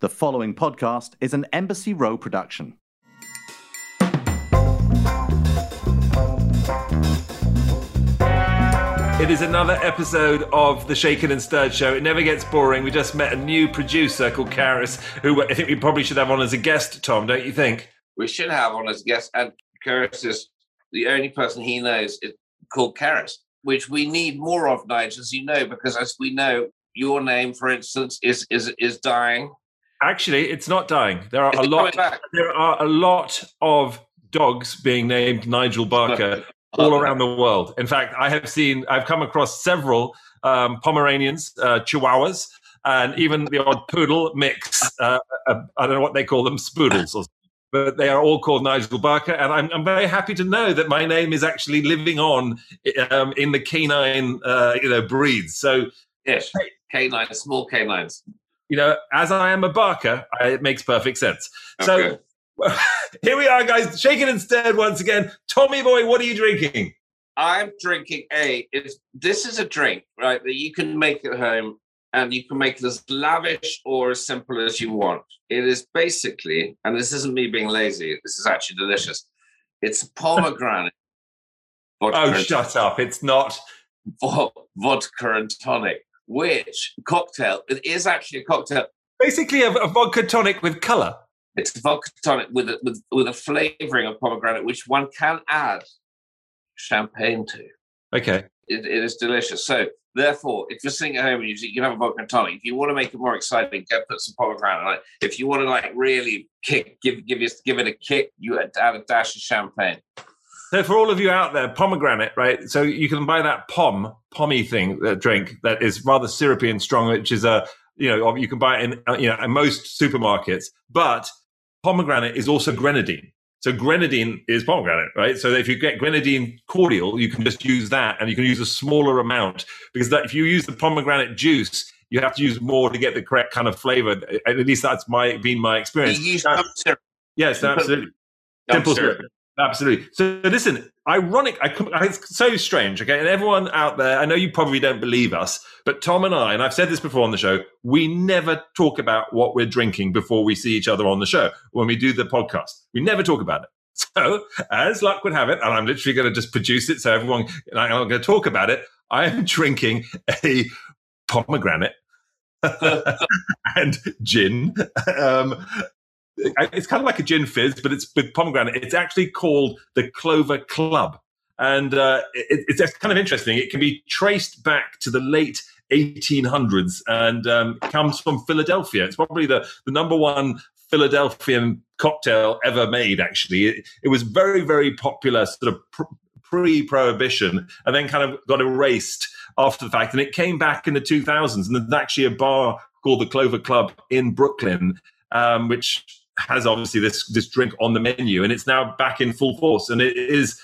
The following podcast is an Embassy Row production. It is another episode of the Shaken and Stirred show. It never gets boring. We just met a new producer called Karis, who I think we probably should have on as a guest, Tom, don't you think? We should have on as a guest, and Karis is the only person he knows is called Karis, which we need more of, Nigel, as you know, because as we know, your name, for instance, is is is dying. Actually, it's not dying. There are a lot. There are a lot of dogs being named Nigel Barker all around the world. In fact, I have seen, I've come across several um, Pomeranians, uh, Chihuahuas, and even the odd poodle mix. Uh, uh, I don't know what they call them, spoodles, or, but they are all called Nigel Barker. And I'm, I'm very happy to know that my name is actually living on um, in the canine, uh, you know, breeds. So Yes, canines, small canines. You know, as I am a Barker, I, it makes perfect sense. Oh, so here we are, guys, shaking stirred once again. Tommy boy, what are you drinking? I'm drinking a. It's this is a drink, right? That you can make at home, and you can make it as lavish or as simple as you want. It is basically, and this isn't me being lazy. This is actually delicious. It's pomegranate. vodka Oh, shut up! It's not. vodka and tonic, which cocktail? It is actually a cocktail. Basically, a, a vodka tonic with color. It's a vodka tonic with a, with with a flavoring of pomegranate, which one can add champagne to. Okay. It, it is delicious. So, therefore, if you're sitting at home and you, you can have a vodka tonic, if you want to make it more exciting, go put some pomegranate on it. If you want to like really kick, give give it give it a kick, you add add a dash of champagne. So for all of you out there, pomegranate, right? So you can buy that pom pommy thing, that drink that is rather syrupy and strong, which is a you know you can buy it in uh, you know in most supermarkets. But pomegranate is also grenadine. So grenadine is pomegranate, right? So if you get grenadine cordial, you can just use that, and you can use a smaller amount because that, if you use the pomegranate juice, you have to use more to get the correct kind of flavor. At least that's my been my You experience. use Uh, syrup. yes, absolutely. Simple syrup. syrup. Absolutely. So listen, ironic. I, it's so strange. Okay, and everyone out there, I know you probably don't believe us, but Tom and I, and I've said this before on the show, we never talk about what we're drinking before we see each other on the show when we do the podcast. We never talk about it. So, as luck would have it, and I'm literally going to just produce it so everyone, I'm going to talk about it. I am drinking a pomegranate and gin. Um, it's kind of like a gin fizz, but it's with pomegranate. It's actually called the Clover Club, and uh, it, it's kind of interesting. It can be traced back to the late 1800s and um, comes from Philadelphia. It's probably the the number one Philadelphian cocktail ever made. Actually, it, it was very very popular, sort of. Pr- Pre-prohibition, and then kind of got erased after the fact, and it came back in the 2000s. And there's actually a bar called the Clover Club in Brooklyn, um, which has obviously this this drink on the menu, and it's now back in full force, and it is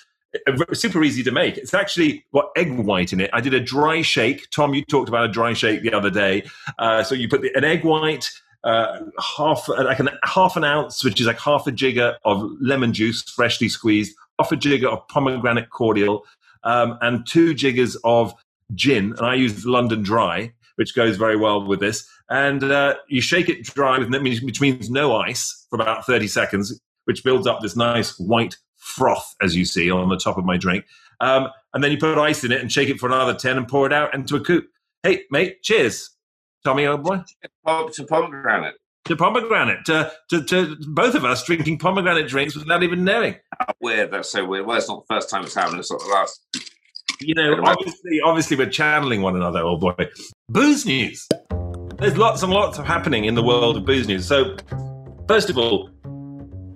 uh, super easy to make. It's actually got egg white in it. I did a dry shake. Tom, you talked about a dry shake the other day. Uh, so you put the, an egg white, uh, half like an half an ounce, which is like half a jigger of lemon juice, freshly squeezed, half a jigger of pomegranate cordial, um, and two jiggers of gin. And I use London Dry, which goes very well with this. And uh, you shake it dry, which means no ice, for about 30 seconds, which builds up this nice white froth, as you see on the top of my drink. Um, and then you put ice in it and shake it for another 10 and pour it out into a coupe. Hey, mate, cheers. Tommy, old boy. To pomegranate. To pomegranate, to, to, to both of us drinking pomegranate drinks without even knowing. How weird. That's so weird. Well, it's not the first time it's happened. It's not the last. You know, obviously, obviously, we're channeling one another, old boy. Booze news. There's lots and lots of happening in the world of booze news. So, first of all,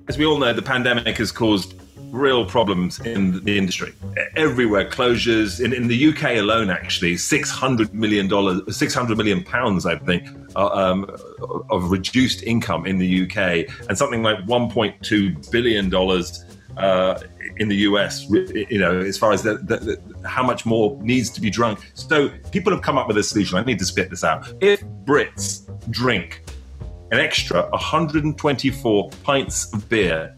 as we all know, the pandemic has caused real problems in the industry. Everywhere, closures. In, in the UK alone, actually, six hundred million dollars, six hundred million pounds, I think, uh, um, of reduced income in the UK, and something like one point two billion dollars uh, in the US. You know, as far as the, the, how much more needs to be drunk. So people have come up with a solution. I need to spit this out. If Brits drink an extra 124 pints of beer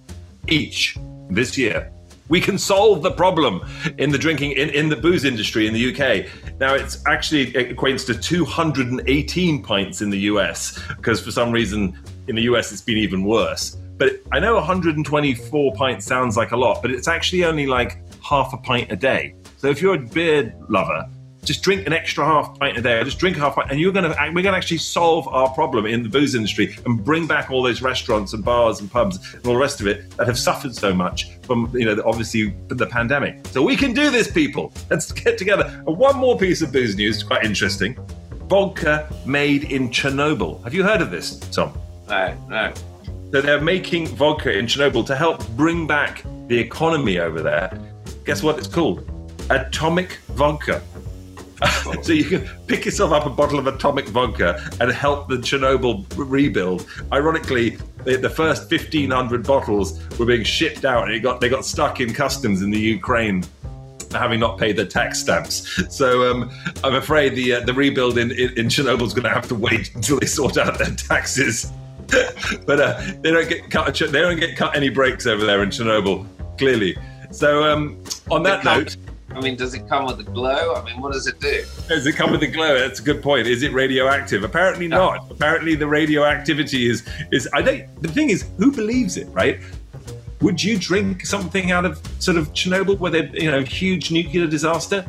each this year. We can solve the problem in the drinking in, in the booze industry in the UK. Now it's actually it equates to 218 pints in the US because for some reason in the US, it's been even worse. But I know 124 pints sounds like a lot, but it's actually only like half a pint a day. So if you're a beer lover, just drink an extra half pint a day, or just drink a half pint, and you're going to we're going to actually solve our problem in the booze industry and bring back all those restaurants and bars and pubs and all the rest of it that have suffered so much from you know obviously the pandemic. So we can do this, people. Let's get together. And one more piece of booze news, quite interesting. Vodka made in Chernobyl. Have you heard of this, Tom? No, no. So they're making vodka in Chernobyl to help bring back the economy over there. Guess what it's called? Atomic vodka. so you can pick yourself up a bottle of atomic vodka and help the Chernobyl rebuild. Ironically, the, first 1,500 bottles were being shipped out, and it got they got stuck in customs in the Ukraine having not paid their tax stamps. So um, I'm afraid the uh, the rebuild in, in, in Chernobyl is going to have to wait until they sort out their taxes. but uh, they don't get cut. They don't get cut any breaks over there in Chernobyl. Clearly. So um, on that note. I mean, does it come with a glow? I mean, what does it do? Does it come with a glow? That's a good point. Is it radioactive? Apparently not. Apparently the radioactivity is is. I don't. The thing is, who believes it, right? Would you drink something out of sort of Chernobyl, where they, you know, huge nuclear disaster?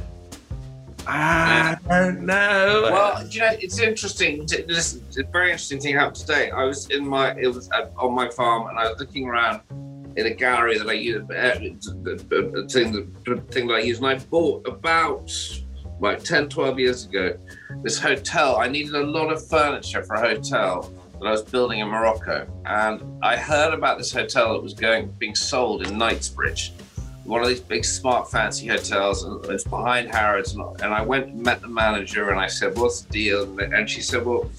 I don't know. Well, you know, it's interesting. This a very interesting thing happened today. I was in my, it was on my farm, and I was looking around in a gallery that I use, a thing, the thing that I use, and I bought about like 10, 12 years ago this hotel. I needed a lot of furniture for a hotel that I was building in Morocco, and I heard about this hotel that was going being sold in Knightsbridge, one of these big smart fancy hotels, and it's behind Harrods. And, and I went and met the manager, and I said, "What's the deal?" And she said, "Well,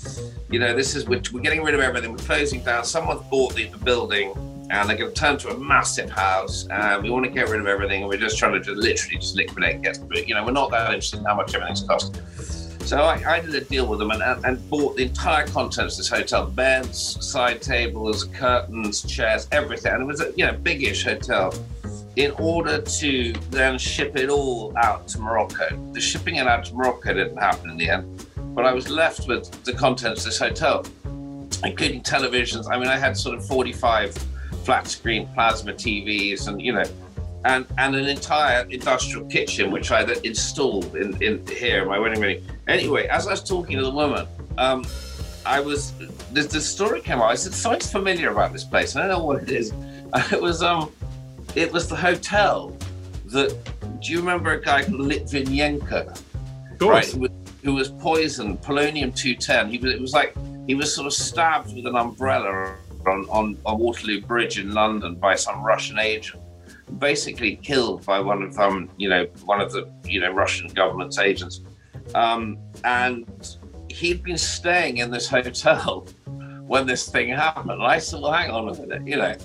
you know, this is we're, we're getting rid of everything. We're closing down. Someone's bought the, the building." And they're going to turn to a massive house and we want to get rid of everything and we're just trying to just literally just liquidate get you know we're not that interested in how much everything's cost. So I, I did a deal with them and, and, bought the entire contents of this hotel beds side tables curtains chairs everything and it was a you know biggish hotel. In order to then ship it all out to morocco. The shipping it out to morocco didn't happen in the end but i was left with the contents of this hotel. Including televisions i mean i had sort of 45 flat screen plasma TVs and you know and and an entire industrial kitchen which I installed in, in here in my wedding venue. Anyway, as I was talking to the woman, um, I was the, the story came out. I said something's familiar about this place. I don't know what it is. It was um, it was the hotel that. Do you remember a guy called Litvinenko? Right, who was, who was poisoned, polonium two ten. He was. It was like he was sort of stabbed with an umbrella on, on, on Waterloo Bridge in London by some Russian agent, basically killed by one of um, you know one of the you know Russian government's agents, um, and he'd been staying in this hotel when this thing happened. And I said, "Well, hang on a minute, you know."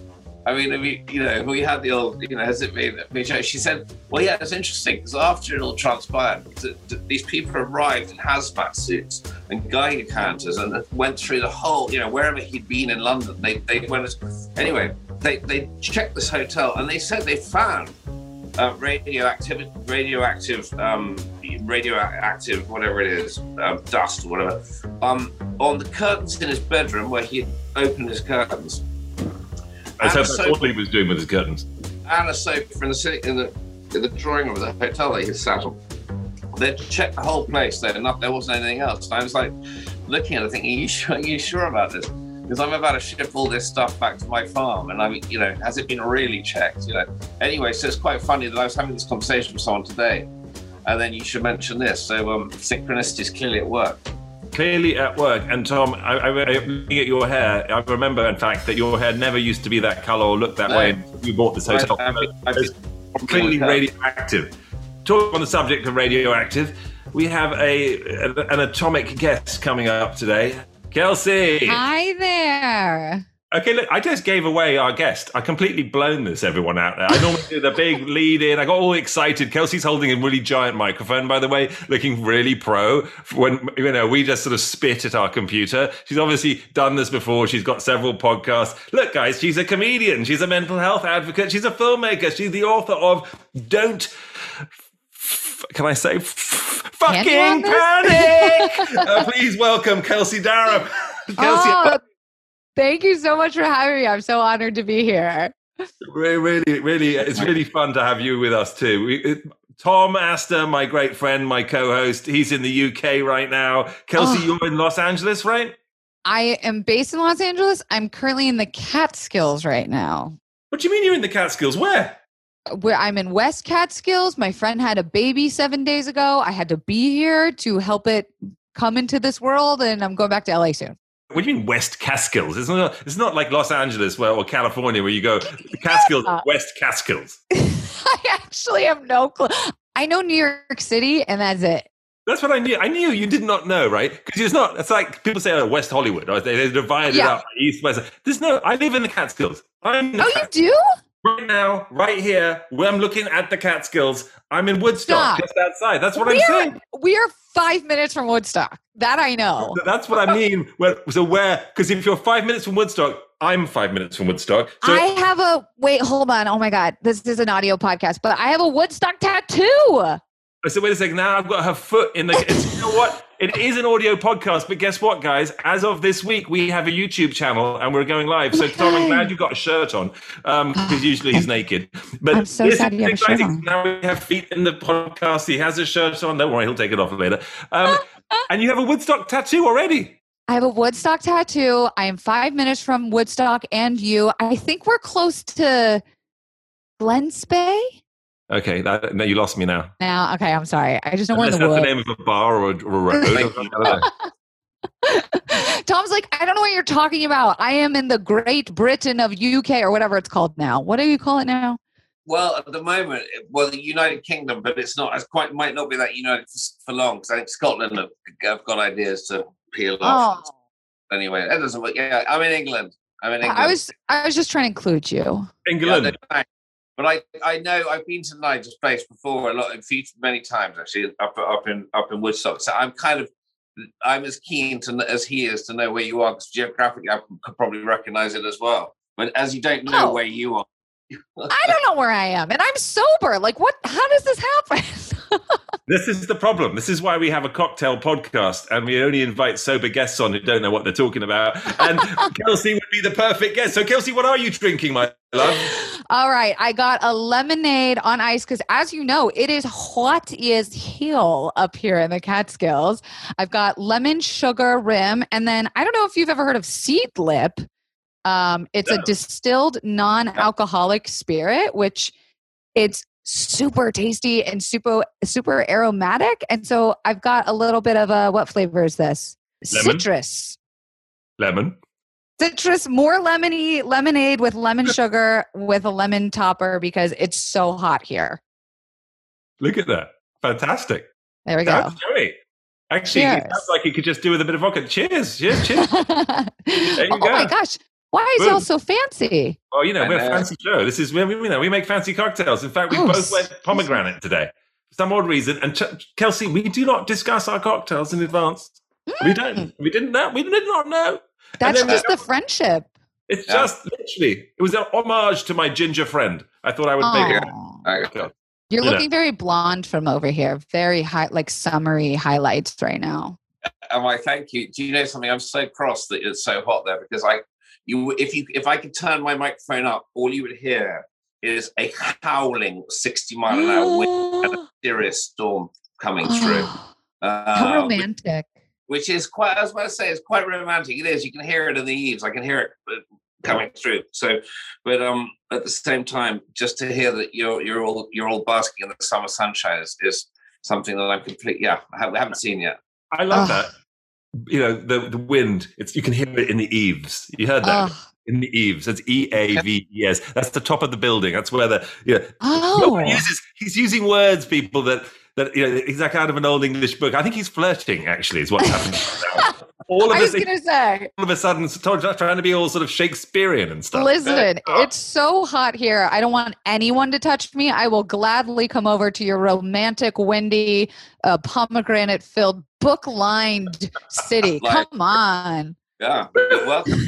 I mean, if you, know, we had the old, you know, has it been? She said, "Well, yeah, it's interesting because after it all transpired, these people arrived in hazmat suits and Geiger counters and went through the whole, you know, wherever he'd been in London. They they went anyway. They they checked this hotel and they said they found uh, radioactive radioactive um, radioactive whatever it is uh, dust or whatever um, on the curtains in his bedroom where he opened his curtains I said that's he was doing with his curtains. And a sofa in the in the in the drawing room of the hotel that he sat on. They checked the whole place. There, not there wasn't anything else. And I was like looking at it, thinking, "Are you sure? Are you sure about this?" Because I'm about to ship all this stuff back to my farm, and I mean, you know, has it been really checked? You know. Anyway, so it's quite funny that I was having this conversation with someone today, and then you should mention this. So um, synchronicity is clearly at work clearly at work. And Tom, I, I, looking at your hair, I remember, in fact, that your hair never used to be that color or look that no. way. You bought this hotel. I, I, it's completely radioactive. Talk on the subject of radioactive. We have a an atomic guest coming up today. Kelsey. Hi there. Okay, look, I just gave away our guest. I completely blown this, everyone out there. I normally do the big lead in. I got all excited. Kelsey's holding a really giant microphone, by the way, looking really pro. When, you know, we just sort of spit at our computer. She's obviously done this before. She's got several podcasts. Look, guys, she's a comedian. She's a mental health advocate. She's a filmmaker. She's the author of Don't can I say fucking panic? uh, please welcome Kelsey Darragh. Kelsey, oh, Thank you so much for having me. I'm so honored to be here. Really, really, really, it's really fun to have you with us too. We, it, Tom Astor, my great friend, my co-host, he's in the UK right now. Kelsey, Oh. you're in Los Angeles, right? I am based in Los Angeles. I'm currently in the Catskills right now. What do you mean you're in the Catskills? Where? Uh, where I'm in West Catskills. My friend had a baby seven days ago. I had to be here to help it come into this world, and I'm going back to LA soon. What do you mean West Catskills? It's not. It's not like Los Angeles where, or California where you go. The Catskills. West Catskills. I actually have no clue. I know New York City, and that's it. That's what I knew. I knew you did not know, right? Because it's not. It's like people say, "Oh, West Hollywood." Or they, they divide it Yeah. up east, west. There's no. I live in the Catskills. I'm Oh, you do? Right now, right here, where I'm looking at the Catskills. I'm in Woodstock, Stop. just outside. That's what I'm we, saying. we are five minutes from Woodstock. That I know. That's what I mean. Where, so where? Because if you're five minutes from Woodstock, I'm five minutes from Woodstock. So I have a wait, hold on. Oh my god, this is an audio podcast, but I have a Woodstock tattoo. So wait a second. Now I've got her foot in the. You know what? It is an audio podcast, but guess what, guys? As of this week, we have a YouTube channel and we're going live. So Tom, I'm glad you got a shirt on because usually he's naked. But I'm so sad you have a shirt on. Now we have feet in the podcast. He has a shirt on. Don't worry, he'll take it off later. Um, and you have a Woodstock tattoo already. I have a Woodstock tattoo. I am five minutes from Woodstock and you. I think we're close to Glens Bay Okay, that, no, you lost me now. now. Okay, I'm sorry. I just know we're in the that's the name of a bar or a, or a road. Thank I you. don't know. Tom's like, I don't know what you're talking about. I am in the Great Britain of UK or whatever it's called now. What do you call it now? Well, at the moment, well, the United Kingdom, but it's not. It's quite might not be that united for, for long because I think Scotland have, have got ideas to peel off. Oh, Anyway, that doesn't work. Yeah, I'm in England. I'm in England. I was I was just trying to include you. England. no, thanks. But I, I know I've been to Nigel's place before a lot, a few many times actually, up up in up in Woodstock. So I'm kind of, I'm as keen to as he is to know where you are because geographically I could probably recognize it as well. But as you don't know Oh. where you are, I don't know where I am, and I'm sober. Like, what? How does this happen? This is the problem. This is why we have a cocktail podcast and we only invite sober guests on who don't know what they're talking about. And Kelsey would be the perfect guest. So, Kelsey, what are you drinking, my love? All right, I got a lemonade on ice because, as you know, it is hot as hell up here in the Catskills. I've got lemon sugar rim, and then I don't know if you've ever heard of Seedlip. Um, it's a distilled non-alcoholic spirit, which it's super tasty and super super aromatic. And so I've got a little bit of a what flavor is this? Lemon? Citrus. Lemon. citrus more lemony lemonade with lemon sugar with a lemon topper because it's so hot here Look at that. Fantastic. there we go That's great. Actually, it sounds like you could just do with a bit of vodka. Cheers. Cheers. Cheers. oh you my go. gosh why is y'all so fancy Well, you know, we're a fancy show. This is where we, you know, we make fancy cocktails. In fact, we Oh, both went pomegranate today for some odd reason. And Ch- Kelsey, we do not discuss our cocktails in advance. We don't. Mm. We didn't know. We did not know. that's then we- just the friendship It's Yeah. just literally, it was an homage to my ginger friend. I thought I would make it. Aw. You're You know. looking very blonde from over here very high like summery highlights right now am I? Thank you. Do you know something? I'm so cross that it's so hot there because I, you, if you, if I could turn my microphone up, all you would hear is a howling 60 mile an hour wind and a serious storm coming through. Oh, how Uh, romantic which is quite, I was about to say, it's quite romantic. It is. You can hear it in the eaves. I can hear it uh, coming through. So, but um, at the same time, just to hear that you're you're all you're all basking in the summer sunshine is, is something that I'm completely. Yeah, I haven't- haven't seen yet. I love Ugh. that. You know, the, the wind, it's you can hear it in the eaves. You heard that? Ugh. In the eaves. That's E A V E S. That's the top of the building. That's where the, you know, oh uses, he's using words, people, that, that, you know, he's like out of an old English book. I think he's flirting, actually, is what's happening. All of I was gonna say all of a sudden, trying to be all sort of Shakespearean and stuff. Listen, Oh. it's so hot here. I don't want anyone to touch me. I will gladly come over to your romantic, windy, uh, pomegranate filled, book lined city. Like- Come on. Yeah, welcome.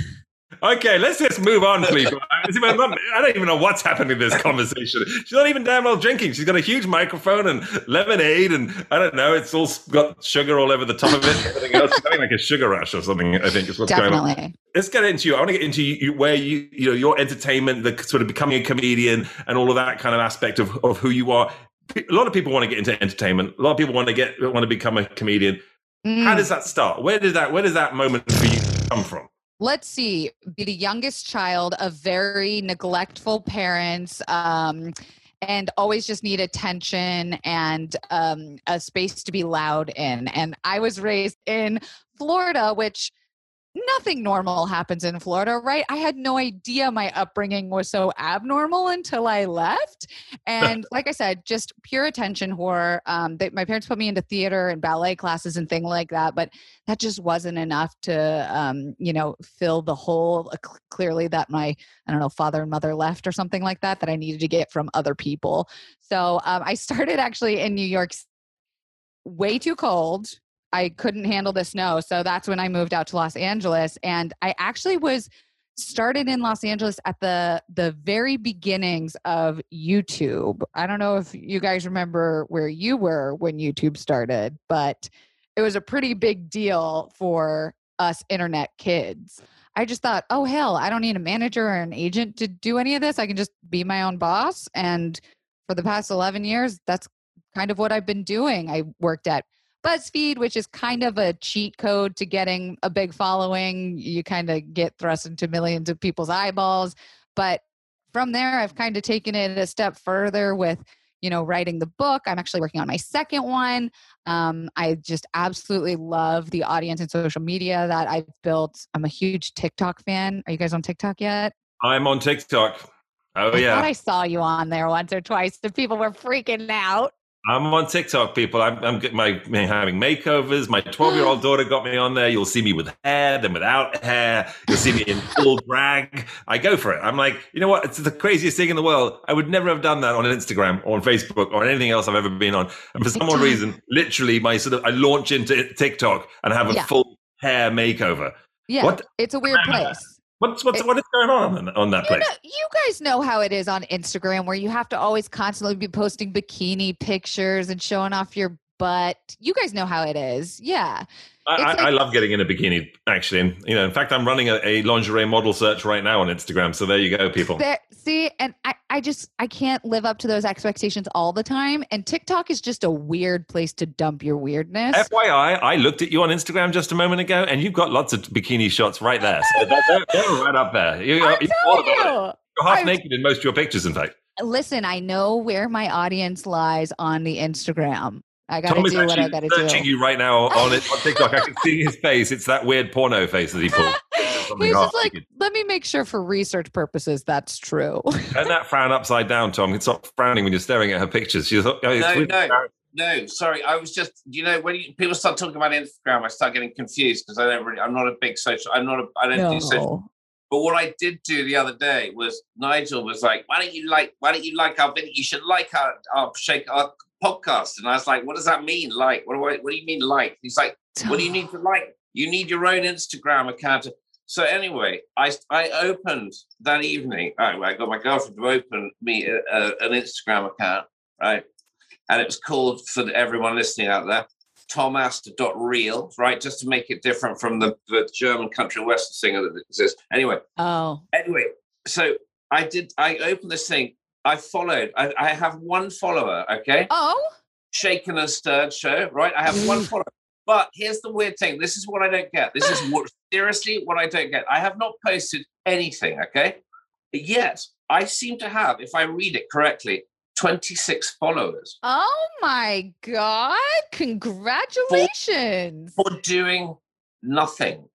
Okay, let's just move on, please. I don't even know what's happening in this conversation. She's not even damn well drinking. She's got a huge microphone and lemonade, and I don't know. It's all got sugar all over the top of it. Everything else, having like a sugar rush or something. I think is what's Definitely. going on. Let's get into you. I want to get into you, where you, you know, your entertainment, the sort of becoming a comedian, and all of that kind of aspect of of who you are. A lot of people want to get into entertainment. A lot of people want to get want to become a comedian. Mm. How does that start? Where did that Where does that moment for you come from? Let's see be the youngest child of very neglectful parents um, and always just need attention and um, a space to be loud in. And i was raised in florida which nothing normal happens in Florida, right? I had no idea my upbringing was so abnormal until I left. And like I said, just pure attention whore. Um, they, my parents put me into theater and ballet classes and things like that, but that just wasn't enough to, um, you know, fill the hole uh, clearly that my, I don't know, father and mother left or something like that, that I needed to get from other people. So um, I started actually in New York way too cold I couldn't handle the snow. So that's when I moved out to Los Angeles. And I actually was started in Los Angeles at the the very beginnings of YouTube. I don't know if you guys remember where you were when YouTube started, but it was a pretty big deal for us internet kids. I just thought, oh hell, I don't need a manager or an agent to do any of this. I can just be my own boss. And for the past 11 years, that's kind of what I've been doing. I worked at BuzzFeed, which is kind of a cheat code to getting a big following. You kind of get thrust into millions of people's eyeballs. But from there, I've kind of taken it a step further with, you know, writing the book. I'm actually working on my second one. Um, I just absolutely love the audience and social media that I've built. I'm a huge TikTok fan. Are you guys on TikTok yet? I'm on TikTok. Oh I yeah, I saw you on there once or twice. The people were freaking out. I'm on TikTok, people. I'm, I'm getting my me having makeovers. My 12 year old daughter got me on there. You'll see me with hair, then without hair. You'll see me in full drag. I go for it. I'm like, you know what? It's the craziest thing in the world. I would never have done that on Instagram or on Facebook or anything else I've ever been on. And for some odd reason, literally, my sort of I launch into TikTok and have a Yeah. full hair makeover. Yeah, What? it's a weird place. What's what's It- what is going on on, on that You, place? know, you guys know how it is on Instagram where you have to always constantly be posting bikini pictures and showing off your butt. You guys know how it is. Yeah. I, I, like- I love getting in a bikini, actually. You know, in fact, I'm running a, a lingerie model search right now on Instagram. So there you go, people. There, see, and I, I just I can't live up to those expectations all the time. And TikTok is just a weird place to dump your weirdness. FYI, I looked at you on Instagram just a moment ago, and you've got lots of bikini shots right there. So they're, they're- right up there. You, I'm you're all telling about it. you. You're half I'm- naked in most of your pictures, in fact. Listen, I know where my audience lies on the Instagram. I got to Tom is do what I got to searching do. you right now on it on TikTok. I can see his face. It's that weird porno face that he pulled. something He's half just like, naked. let me make sure for research purposes that's true. Turn that frown upside down, Tom. Stop frowning when you're staring at her pictures. She's, oh, No, no. No, sorry. I was just, you know, when you, people start talking about Instagram, I start getting confused because I don't really, I'm not a big social, I'm not a, I don't do social. But what I did do the other day was Nigel was like, why don't you like, why don't you like our video? You should like our, our shake, our podcast. And I was like, what does that mean? Like, what do I, what do you mean like? He's like, what do you need to like? You need your own Instagram account. So anyway, I I opened that evening. Oh, I got my girlfriend to open me a, a, an Instagram account, right? And it was called for everyone listening out there, tomaster.real, right? Just to make it different from the, the German country western singer that exists. Anyway, Oh, anyway, so I did. I opened this thing. I followed. I, I have one follower. Okay, oh, shaken and stirred show, right? I have one follower. But here's the weird thing. This is what I don't get. This is what seriously what I don't get. I have not posted anything, okay? Yet I seem to have, if I read it correctly, 26 followers oh my God! Congratulations! for doing nothing.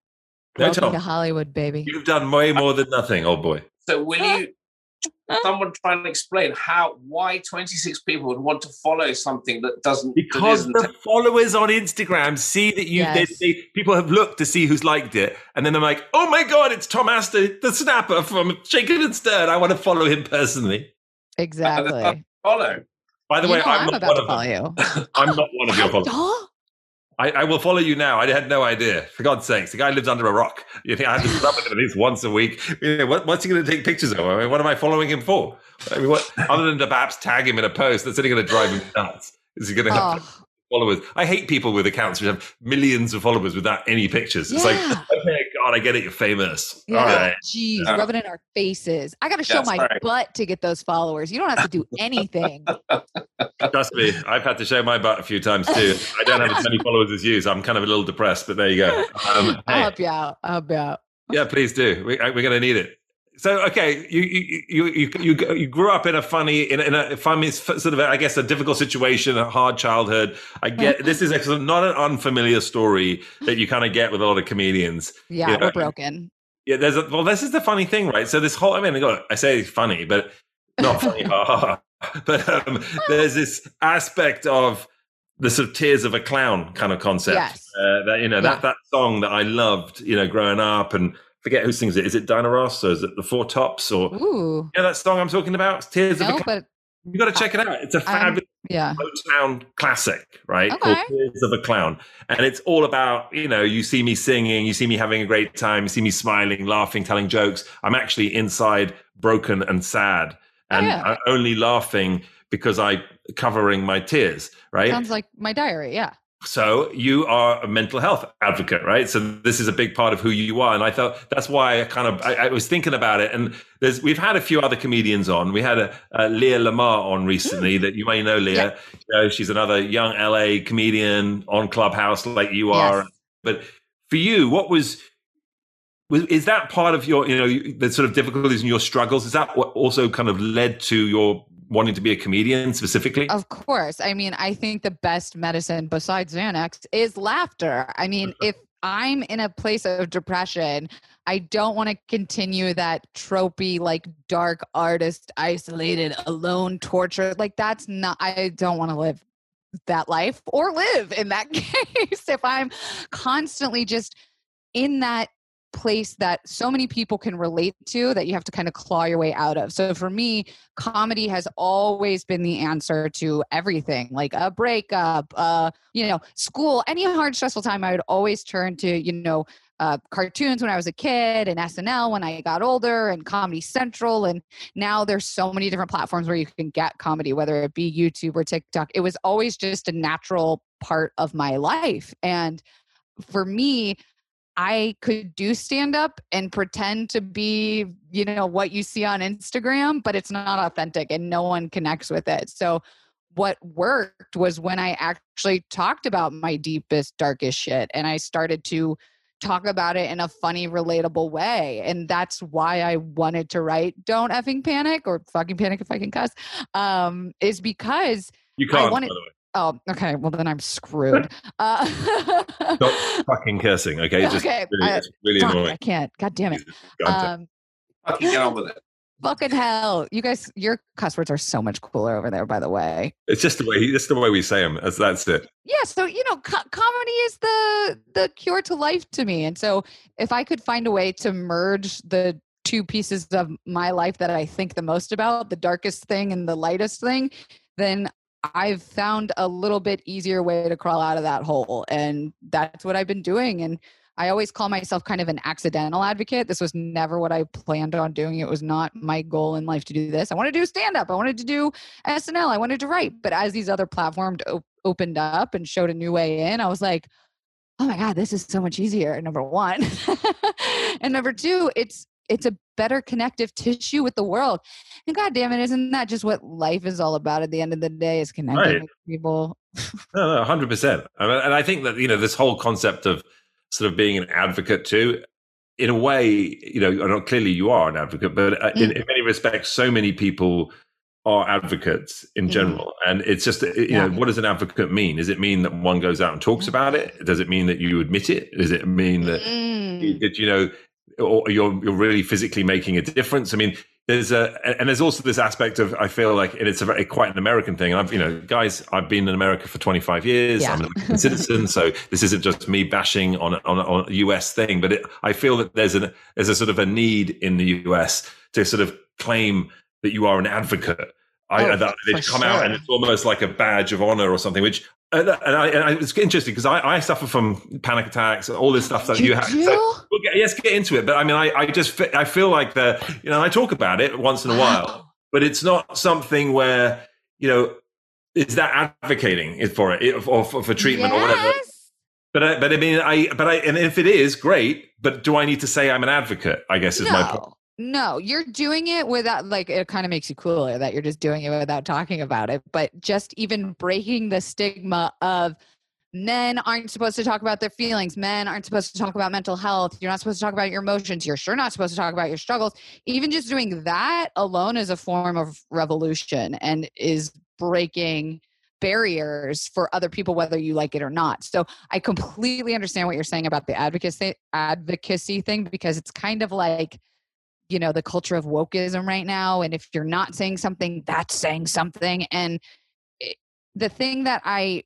No, Welcome to Tom, Hollywood, baby. you've done way more than nothing, old boy. So will you someone try and explain how why 26 people would want to follow something that doesn't Because isn't the followers on Instagram see that you, they, Yes. they, people have looked to see who's liked it, and then they're like, "Oh my god, it's Tom Astor, the snapper from Shaken and Stirred. I want to follow him personally." Exactly. follow? By the You way, I'm, I'm not about one to of follow them. you. I'm not one of your followers. I, I, will follow you now. I had no idea. For God's sakes, the guy lives under a rock. You think I have to up with him at least once a week? You know, what, what's he going to take pictures of? I mean, what am I following him for? I mean, what other than to perhaps tag him in a post that's only going to drive him nuts? Is he going to have oh. followers? I hate people with accounts which have millions of followers without any pictures. It's like, okay, God, I get it. You're famous. Yeah. All right. Jeez, yeah. rub it in our faces. I got to show my right. butt to get those followers. You don't have to do anything. Trust me, I've had to show my butt a few times too. I don't have as many followers as you, so I'm kind of a little depressed. But there you go. Um, I'll help you out. I'll help you out. Yeah, please do. We, are going to need it. So okay, you you you you you grew up in a funny in, in a funny sort of I guess a difficult situation, a hard childhood. I get this is a, not an unfamiliar story that you kind of get with a lot of comedians. Yeah, you know? we're broken. Yeah, there's a, well, this is the funny thing, right? So this whole I mean, I say funny, but not funny, but um, there's this aspect of the sort of tears of a clown kind of concept. Yes. Uh, that you know yeah. that that song that I loved, you know, growing up and forget who sings it. Is it Diana Ross or is it the Four Tops or Ooh. yeah that song I'm talking about? Tears no, of a Clown. You got to check it out. It's a fabulous yeah. Motown classic, right? Okay. Called Tears of a Clown. And it's all about, you know, you see me singing, you see me having a great time, you see me smiling, laughing, telling jokes. I'm actually inside broken and sad. Oh, and oh, yeah. I'm only laughing because I covering my tears, right? Sounds like my diary, yeah. So you are a mental health advocate, right? So this is a big part of who you are, and I thought that's why I kind of I, I was thinking about it. And there's we've had a few other comedians on. We had a, a Leah Lamar on recently mm. that you may know. Leah, yeah. you know, she's another young LA comedian on Clubhouse like you are. Yes. But for you, what was is that part of your you know the sort of difficulties and your struggles? Is that what also kind of led to your wanting to be a comedian specifically? Of course. I mean, I think the best medicine besides Xanax is laughter. I mean, uh-huh. if I'm in a place of depression, I don't want to continue that tropey, like dark artist, isolated, alone, tortured. Like, that's not, I don't want to live that life or live in that case if I'm constantly just in that place that so many people can relate to that you have to kind of claw your way out of. So for me, comedy has always been the answer to everything, like a breakup, uh, you know, school, any hard stressful time. I would always turn to, you know, uh, cartoons when I was a kid and SNL when I got older and Comedy Central. And now there's so many different platforms where you can get comedy, whether it be YouTube or TikTok. It was always just a natural part of my life. And for me, I could do stand up and pretend to be, you know, what you see on Instagram, but it's not authentic and no one connects with it. So, what worked was when I actually talked about my deepest, darkest shit and I started to talk about it in a funny, relatable way. And that's why I wanted to write Don't Effing Panic or Fucking Panic if I can cuss, um, is because you can't, I wanted, Oh, okay. Well, then I'm screwed. Uh, Stop fucking cursing, okay? Just okay. Really, I, really fuck, annoying. I can't. God damn it. Um, fucking get on with it. Fucking hell, you guys! Your cuss words are so much cooler over there. By the way, it's just the way. It's the way we say them. That's that's it. Yeah. So you know, co- comedy is the the cure to life to me. And so, if I could find a way to merge the two pieces of my life that I think the most about, the darkest thing and the lightest thing, then I've found a little bit easier way to crawl out of that hole. And that's what I've been doing. And I always call myself kind of an accidental advocate. This was never what I planned on doing. It was not my goal in life to do this. I wanted to do stand up. I wanted to do SNL. I wanted to write. But as these other platforms op- opened up and showed a new way in, I was like, oh my God, this is so much easier. Number one. and number two, it's it's a better connective tissue with the world. And God damn it, isn't that just what life is all about at the end of the day is connecting right. with people? no, no, hundred percent. And I think that, you know, this whole concept of sort of being an advocate too, in a way, you know, clearly you are an advocate, but uh, in, mm. in many respects, so many people are advocates in mm. general. And it's just, you yeah. know, what does an advocate mean? Does it mean that one goes out and talks mm. about it? Does it mean that you admit it? Does it mean that, mm. that you know, or you're you're really physically making a difference. I mean, there's a and there's also this aspect of I feel like and it's a very quite an American thing. And I've you know, guys, I've been in America for 25 years. Yeah. I'm an American citizen, so this isn't just me bashing on on, on a US thing. But it, I feel that there's an there's a sort of a need in the US to sort of claim that you are an advocate. I, oh, that they come sure. out and it's almost like a badge of honor or something, which and, and, I, and I, it's interesting because I, I suffer from panic attacks and all this stuff that you, You have. So we'll get, yes, get into it. But I mean, I, I just I feel like the you know I talk about it once in a while, but it's not something where you know is that advocating for it or for, for treatment or whatever. But I, but I mean, I but I and if it is great, but do I need to say I'm an advocate? I guess is my point. No, you're doing it without like it kind of makes you cooler that you're just doing it without talking about it. But just even breaking the stigma of men aren't supposed to talk about their feelings, men aren't supposed to talk about mental health, you're not supposed to talk about your emotions, you're sure not supposed to talk about your struggles. Even just doing that alone is a form of revolution and is breaking barriers for other people whether you like it or not. So I completely understand what you're saying about the advocacy advocacy thing because it's kind of like you know the culture of wokeism right now and if you're not saying something that's saying something and it, the thing that I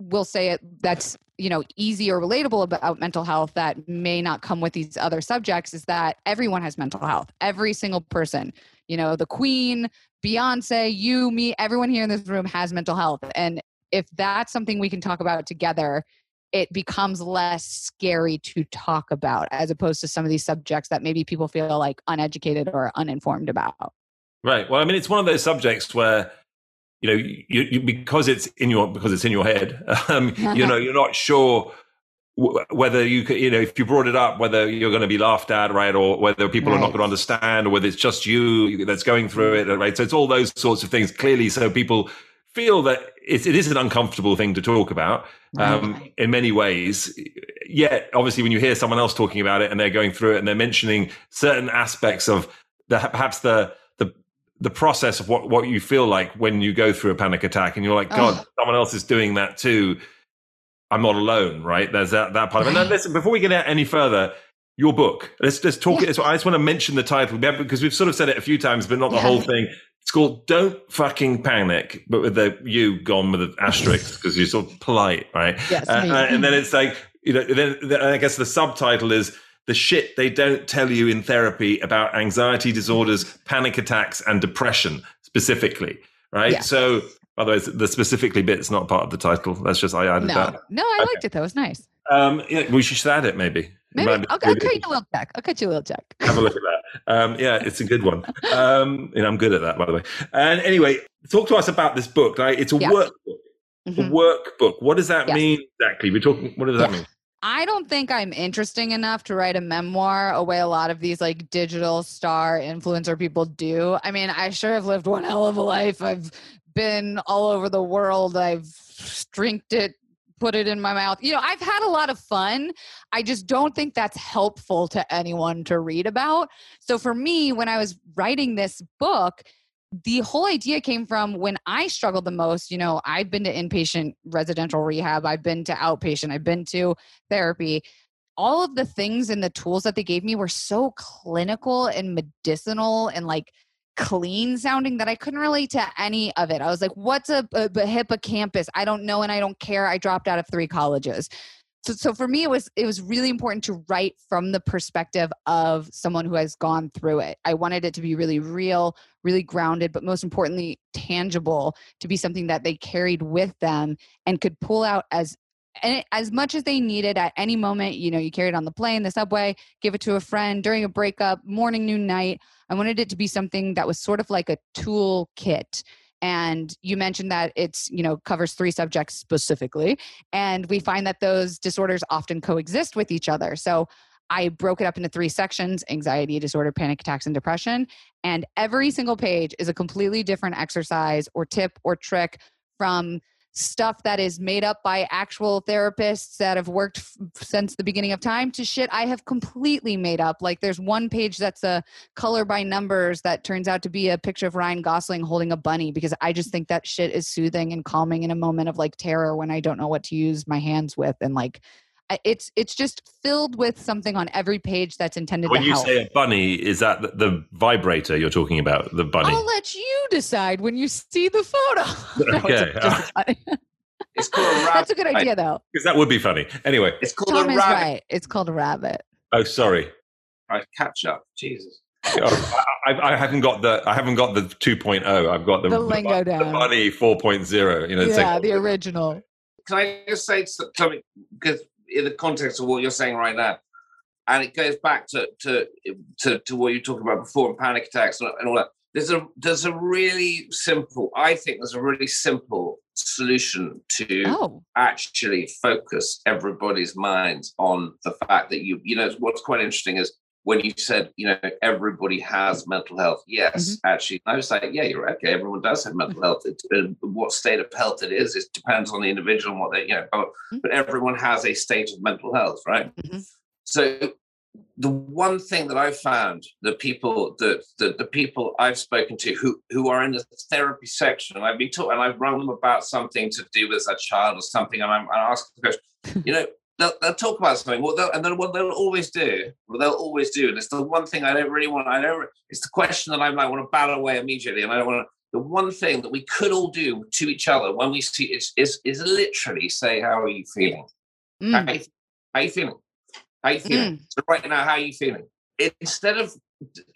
will say it that's you know easy or relatable about mental health that may not come with these other subjects is that everyone has mental health every single person you know the queen beyonce you me everyone here in this room has mental health and if that's something we can talk about together it becomes less scary to talk about as opposed to some of these subjects that maybe people feel like uneducated or uninformed about Right. Well, I mean, it's one of those subjects where you know you, you because it's in your because it's in your head. Um, you know, you're not sure w- whether you could, you know, if you brought it up, whether you're going to be laughed at, right, or whether people are not going to understand, or whether it's just you that's going through it, right. So it's all those sorts of things. Clearly, so people feel that it, it is an uncomfortable thing to talk about um, Right. in many ways. Yet, obviously, when you hear someone else talking about it and they're going through it and they're mentioning certain aspects of the perhaps the the the process of what what you feel like when you go through a panic attack, and you're like, God, Ugh. someone else is doing that too. I'm not alone, right? There's that that part of it. And then listen, before we get any further. Your book. Let's just talk. Yeah. it. I just want to mention the title because we've sort of said it a few times, but not the Yeah. whole thing. It's called "Don't Fucking Panic," but with the "you" gone with an asterisk because you're sort of polite, right? Yes, Uh, uh, and then it's like you know. Then, then I guess the subtitle is the shit they don't tell you in therapy about anxiety disorders, panic attacks, and depression specifically, right? Yeah. So, by the way, the specifically bit's not part of the title. That's just I added no that. no i liked it though it was nice Um, yeah, we should add it maybe. Maybe I'll, I'll cut you a little check i'll cut you a little check have a look at that. Um, yeah, it's a good one. Um, and I'm good at that, by the way. And anyway, talk to us about this book. Right? It's a Yeah. workbook. A Mhm. workbook. What does that Yes. mean exactly? We're talking. What does that Yeah. mean? I don't think I'm interesting enough to write a memoir a way a lot of these like digital star influencer people do. I mean, I sure have lived one hell of a life. I've been all over the world. I've drinked it, put it in my mouth. You know, I've had a lot of fun. I just don't think that's helpful to anyone to read about. So for me, when I was writing this book, the whole idea came from when I struggled the most. You know, I've been to inpatient residential rehab, I've been to outpatient, I've been to therapy. All of the things and the tools that they gave me were so clinical and medicinal and like clean sounding that I couldn't relate to any of it. I was like, what's a, a, a hippocampus? I don't know and I don't care. I dropped out of three colleges. So, so for me, it was it was really important to write from the perspective of someone who has gone through it. I wanted it to be really real, really grounded, but most importantly, tangible. To be something that they carried with them and could pull out as and as much as they needed at any moment. You know, you carry it on the plane, the subway, give it to a friend during a breakup, morning, noon, night. I wanted it to be something that was sort of like a tool kit. And you mentioned that it's you know covers three subjects specifically. And we find that those disorders often coexist with each other. So i broke it up into three sections anxiety disorder panic attacks and depression. And every single page is a completely different exercise or tip or trick from stuff that is made up by actual therapists that have worked f- since the beginning of time to shit I have completely made up. Like there's one page that's a color by numbers that turns out to be a picture of Ryan Gosling holding a bunny because I just think that shit is soothing and calming in a moment of like terror when I don't know what to use my hands with and like it's it's just filled with something on every page that's intended When to you help. say a bunny, is that the, the vibrator you're talking about? The bunny. I'll let you decide when you see the photo. No, it's Okay. a. It's called a rabbit. That's a good idea, though. Because that would be funny. Anyway. It's called Tom a rabbit. right. It's called a rabbit. Oh, sorry. Right, catch up. Jesus. Oh, I, I- I haven't got the I haven't got the 2.0. I've got the, The lingo the down. bunny 4.0. You know, yeah, like, the original. can I just say something because in the context of what you're saying right now, and it goes back to to to, to what you talked about before and panic attacks and, and all that. There's a there's a really simple. I think there's a really simple solution to Oh, actually focus everybody's minds on the fact that you you know what's quite interesting is when you said you know everybody has mental health yes actually i was like yeah you're right okay everyone does have mental health it's, uh, what state of health it is it depends on the individual and what they you know but, Mhm. but everyone has a state of mental health right Mhm. so the one thing that I found the people the, the the people I've spoken to who who are in the therapy section, and I've been talking and I've run them about something to do with a child or something, and I'm I ask the question, you know, they'll, they'll talk about something, and then what they'll always do, what they'll always do, and it's the one thing I don't really want. I don't. It's the question that I'm like want to battle away immediately, and I don't want to. The one thing that we could all do to each other when we see is is, is literally say, "How are you feeling? Mm, How, you, how you feeling? How you feeling? So right now, how are you feeling? Instead of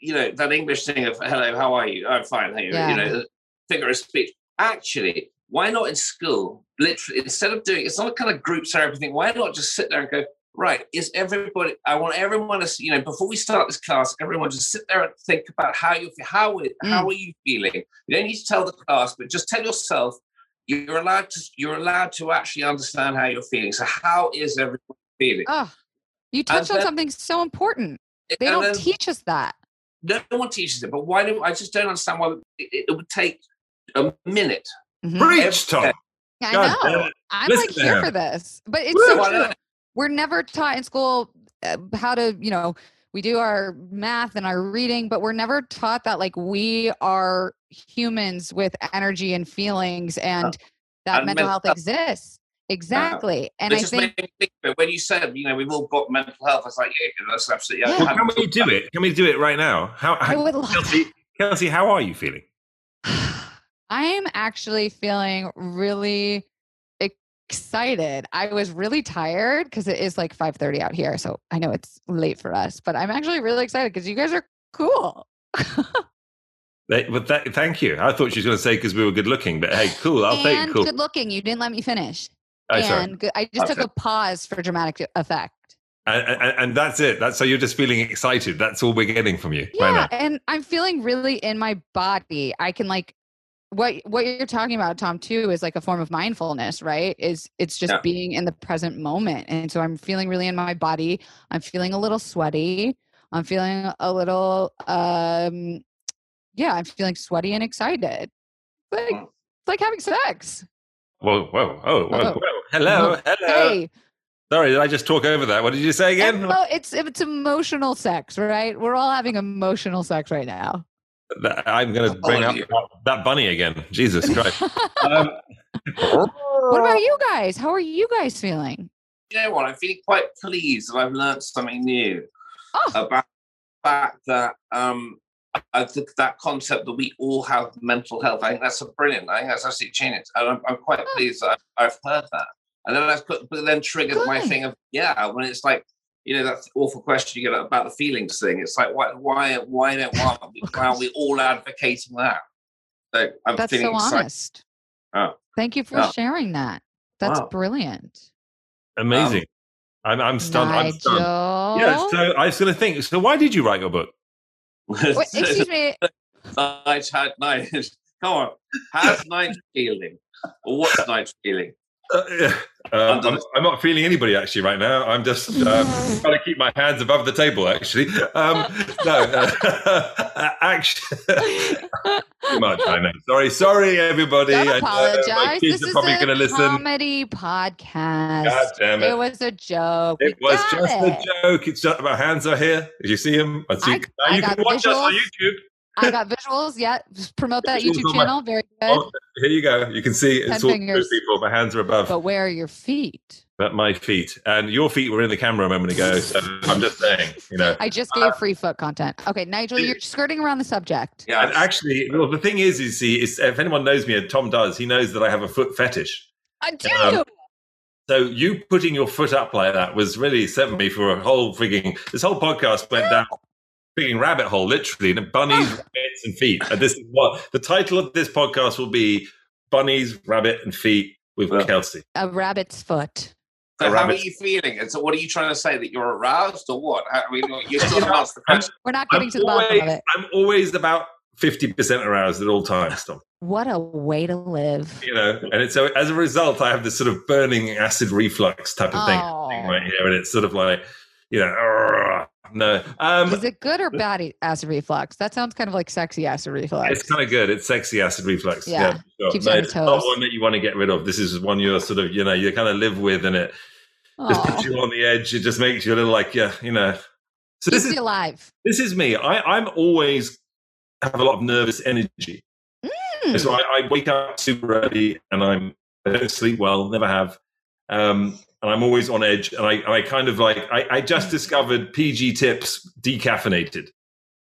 you know that English thing of "Hello, how are you? I'm fine." Hey, Yeah. you know, figure of speech. Actually, why not in school? Literally, instead of doing it's not a kind of group therapy thing. Why not just sit there and go? Right, is everybody? I want everyone to, you know, before we start this class, everyone just sit there and think about how you feel. How it- how mm. are you feeling? You don't need to tell the class, but just tell yourself. You're allowed to. You're allowed to actually understand how you're feeling. So, how is everyone feeling? oh, you touched on then- something so important. They don't then- teach us that. no one teaches it, but why do I just don't understand why it, it would take a minute? Mhm. Preach, Tom. I God know. I'm Listen like here him. for this, but it's Woo, so true. not? We're never taught in school uh, how to, you know, we do our math and our reading, but we're never taught that like we are humans with energy and feelings and that and mental mental health health. exists. Exactly. And I think made me think of when you said, you know, we've all got mental health. I was like, yeah, that's absolutely. Yeah. I Well, can we do it? Can we do it right now? How, I how would love Kelsey, Kelsey, how are you feeling? I'm actually feeling really excited. I was really tired because it is like 5:30 out here, so I know it's late for us, but I'm actually really excited because you guys are cool. They- But that, thank you. I thought she was going to say because we were good looking, but hey, cool. I'll take and it. Cool. good looking. You didn't let me finish. Oh, and good, I just oh, took Okay. a pause for dramatic effect. And, and, and that's it. That's so you're just feeling excited. That's all we're getting from you. Yeah, now. and I'm feeling really in my body. I can like what what you're talking about, Tom, too, is like a form of mindfulness, right? Is it's just Yeah. being in the present moment. And so I'm feeling really in my body. I'm feeling a little sweaty. I'm feeling a little um yeah, I'm feeling sweaty and excited. Like it's like having sex. Whoa, whoa, oh, whoa, Oh. whoa. Hello, hello. Hey, Sorry, did I just talk over that? What did you say again? emo- it's it's emotional sex, right? We're all having emotional sex right now. That- I'm going to bring up that, that bunny again. Jesus Christ. um, what about you guys? How are you guys feeling? You know what? I'm feeling quite pleased that I've learned something new Oh. about the fact that um, I think that concept that we all have mental health. I think that's a brilliant. I think that's absolutely genius, and I'm, I'm quite Oh. pleased that I've, I've heard that. And then that's put, but then triggered my thing of yeah, when it's like you know that awful question you get about the feelings thing. It's like why why why don't why, why are we all advocating that? So I'm That's feeling so excited. honest. Oh. Thank you for Yeah. sharing that. That's Wow. brilliant. amazing. Um, I'm, I'm stunned. I'm stunned. Yeah, so I was going to think. So, why did you write your book? Wait, excuse me. Night had night. Come on. How's night feeling? What's night feeling? Uh, yeah. um, I'm, I'm not feeling anybody actually right now. I'm just um, trying to keep my hands above the table. Actually, um, no, uh, actually, too much. I know. Sorry, sorry, everybody. I know Don't my apologize. kids This are is probably a going to listen. comedy podcast. God damn It it! was a joke. It We was just it. a joke. It's just my hands are here. Did you see him? I see. I- now I you can got watch us on. YouTube. I got visuals. Yeah, Just promote that Visuals YouTube on my- channel. Very good. Oh, here you go. You can see it's Ten all fingers. people. My hands are above. But where are your feet? But my feet and your feet were in the camera a moment ago. So I'm just saying, you know. I just Uh, gave free foot content. Okay, Nigel, you're skirting around the subject. Yeah. And actually, well, the thing is, you see, is if anyone knows me, and Tom does, he knows that I have a foot fetish. I do. Um, So you putting your foot up like that was really sent me for a whole frigging. This whole podcast went down a rabbit hole, literally, and bunnies, ah. rabbits, and feet. And this is what the title of this podcast will be: bunnies, rabbit, and feet. with Well. Kelsey. A rabbit's foot. So A how rabbit. are you feeling? And so what are you trying to say? That you're aroused or what? I mean, you still haven't the question. We're not I'm getting to the bottom of it. I'm always about fifty percent aroused at all times, Tom. What a way to live. You know, and it's so as a result, I have this sort of burning acid reflux type of thing Oh. right here, and it's sort of like, you know, "Argh." No. Um, Is it good or bad acid reflux? That sounds kind of like sexy acid reflux. It's kind of good. It's sexy acid reflux. Yeah. for sure. Keeps No, you on it's your not toes. one that you want to get rid of. This is one you're sort of, you know, you kind of live with, and it just puts you on the edge. It just makes you a little like, yeah, you know. So this Keeps is you alive. this is me. I, I'm always have a lot of nervous energy. Hmm. So I, I wake up super early, and I'm I don't sleep well, never have. Um, and I'm always on edge, and I, and I kind of like I, I just discovered PG Tips decaffeinated.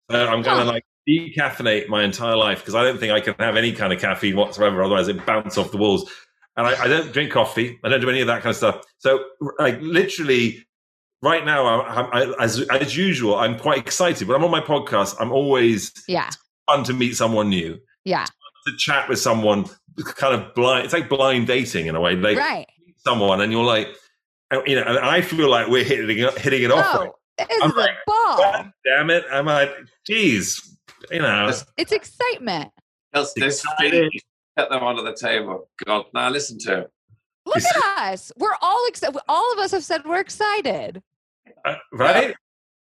So I'm going to Huh. like decaffeinate my entire life because I don't think I can have any kind of caffeine whatsoever. Otherwise, it bounce off the walls. And I, I don't drink coffee. I don't do any of that kind of stuff. So, like, literally, right now, I, I, as as usual, I'm quite excited. When I'm on my podcast, I'm always Yeah. fun to meet someone new, Yeah. to chat with someone, kind of blind. It's like blind dating in a way. Like right. Meet someone, and you're like, you know, and I feel like we're hitting it, hitting it off. right No, this I'm a like, ball. God damn it! I'm like, geez, you know. It's excitement. There's, there's Excited. feet. Put them onto the table. God, now listen to it. Look at us. We're all excited. All of us have said we're excited. Uh, right?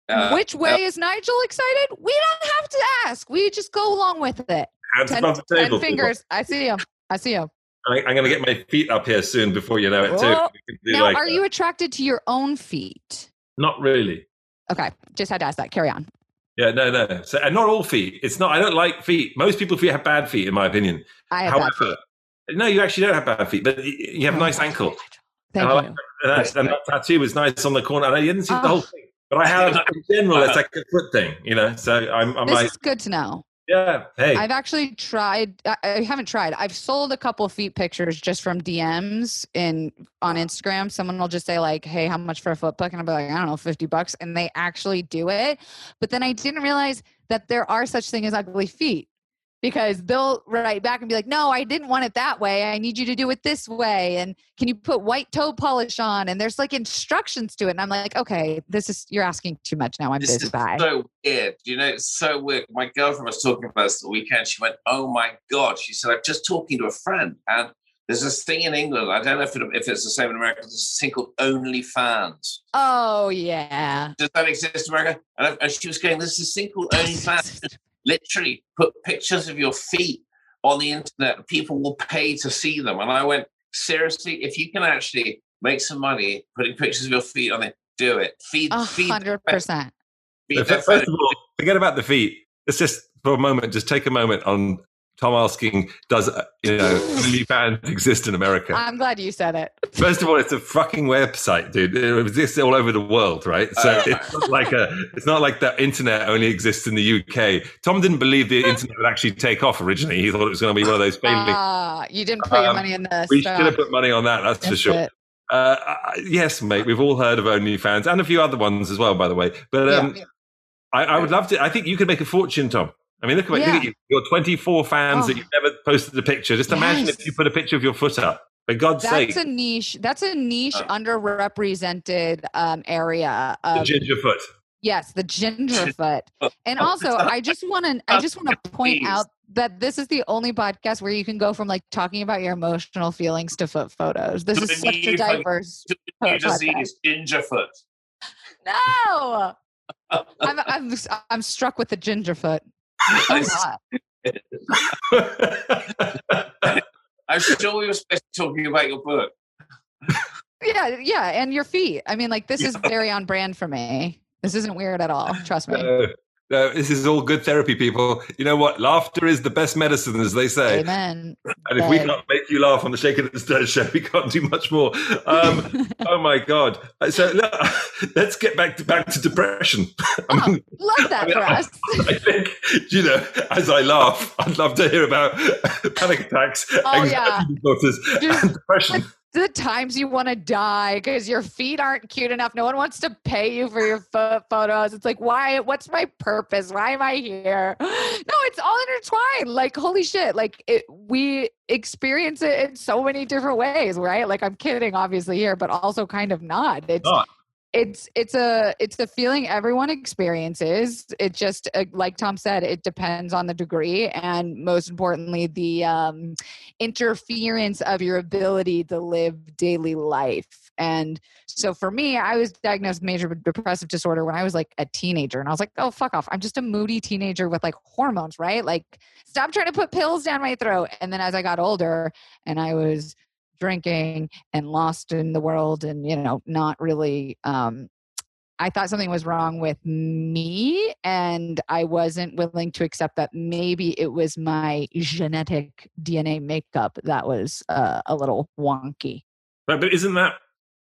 Uh, Which way is Nigel excited? We don't have to ask. We just go along with it. Hands Ten, above the ten table. people. fingers. I see him. I see him. I, I'm going to get my feet up here soon before you know it too. Oh, We can do Now, like are that. you attracted to your own feet? Not really. Okay, just had to ask that. Carry on. Yeah, no, no. So, and not all feet. It's not. I don't like feet. Most people feet have bad feet, in my opinion. I have bad feet. no, you actually don't have bad feet, but you have a oh nice ankle. Thank And I like you. And, and that tattoo was nice on the corner. And I didn't see the Oh. whole thing, but I have in general. It's like a foot thing, you know. So I'm, I'm This like, is good to know. Yeah, hey, I've actually tried. I, I haven't tried. I've sold a couple feet pictures just from DMs in on Instagram. Someone will just say like, "Hey, how much for a foot pic?" And I'll be like, "I don't know, fifty bucks," and they actually do it. But then I didn't realize that there are such thing as ugly feet because they'll write back and be like, "No, I didn't want it that way. I need you to do it this way." And can you put white toe polish on? And there's like instructions to it. And I'm like, "Okay, this is you're asking too much now. I'm This busy. is Bye." so weird. You know, it's so weird. My girlfriend was talking about this the weekend. She went, "Oh my god!" She said, "I'm just talking to a friend, and there's this thing in England. I don't know if, it, if it's the same in America. There's this thing called OnlyFans. oh yeah. Does that exist in America?" And, I, and she was going, "There's this thing called OnlyFans. Just Literally, put pictures of your feet on the internet. People will pay to see them." And I went, "Seriously, if you can actually make some money putting pictures of your feet on it, do it. Feed, A feed, hundred percent. First of all, forget about the feet. Let's just for a moment, just take a moment on Tom asking, does uh, you know OnlyFans exist in America? I'm glad you said it. First of all, it's a fucking website, dude. It exists all over the world, right? So Uh, it's not like a, it's not like the internet only exists in the UK. Tom didn't believe the internet would actually take off originally. He thought it was going to be one of those failing. Ah, you didn't put your Um, money in the we stock. should have put money on that, that's for sure. it. Uh, uh, yes, mate. We've all heard of OnlyFans and a few other ones as well, by the way. But um, I, I would love to. I think you could make a fortune, Tom. I mean, look at, look at you. Your 24 fans Oh. that you've never posted a picture. Just imagine if you put a picture of your foot up. For God's sake, That's a niche. That's a niche Uh. underrepresented um, area the of ginger foot. yes, the ginger foot. And also, I just want to I just want to point out that this is the only podcast where you can go from like talking about your emotional feelings to foot photos. This is such a diverse. New disease, gingerfoot. No, I'm I'm I'm struck with the ginger foot. I'm sure we were supposed to be talking about your book. Yeah, yeah, and your feet. I mean, like this is very on brand for me. This isn't weird at all. Trust me. no, no, this is all good therapy, people. You know what? Laughter is the best medicine, as they say. Amen. And if we can't make you laugh on the Shaken and Stir show, we can't do much more. Um, oh my god! So look, let's get back to back to depression. I mean, Love that for us. I think you know, as I laugh, I'd love to hear about panic attacks, Oh, yeah. anxiety disorders, Just- and depression. The times you want to die because your feet aren't cute enough. No one wants to pay you for your foot photos. It's like, why? What's my purpose? Why am I here? No, it's all intertwined. Like, holy shit. Like, it, we experience it in so many different ways, right? Like, I'm kidding, obviously, here, but also kind of not. It's, Not. It's it's a it's a feeling everyone experiences. It just uh, like tom said it depends on the degree and most importantly the um, interference of your ability to live daily life. And so for me i was diagnosed with major depressive disorder when i was like a teenager and i was like oh fuck off. I'm just a moody teenager with like hormones right? Like stop trying to put pills down my throat. And then as i got older and i was drinking and lost in the world and you know not really um I thought something was wrong with me and I wasn't willing to accept that maybe it was my genetic DNA makeup that was uh, a little wonky. Right, but isn't that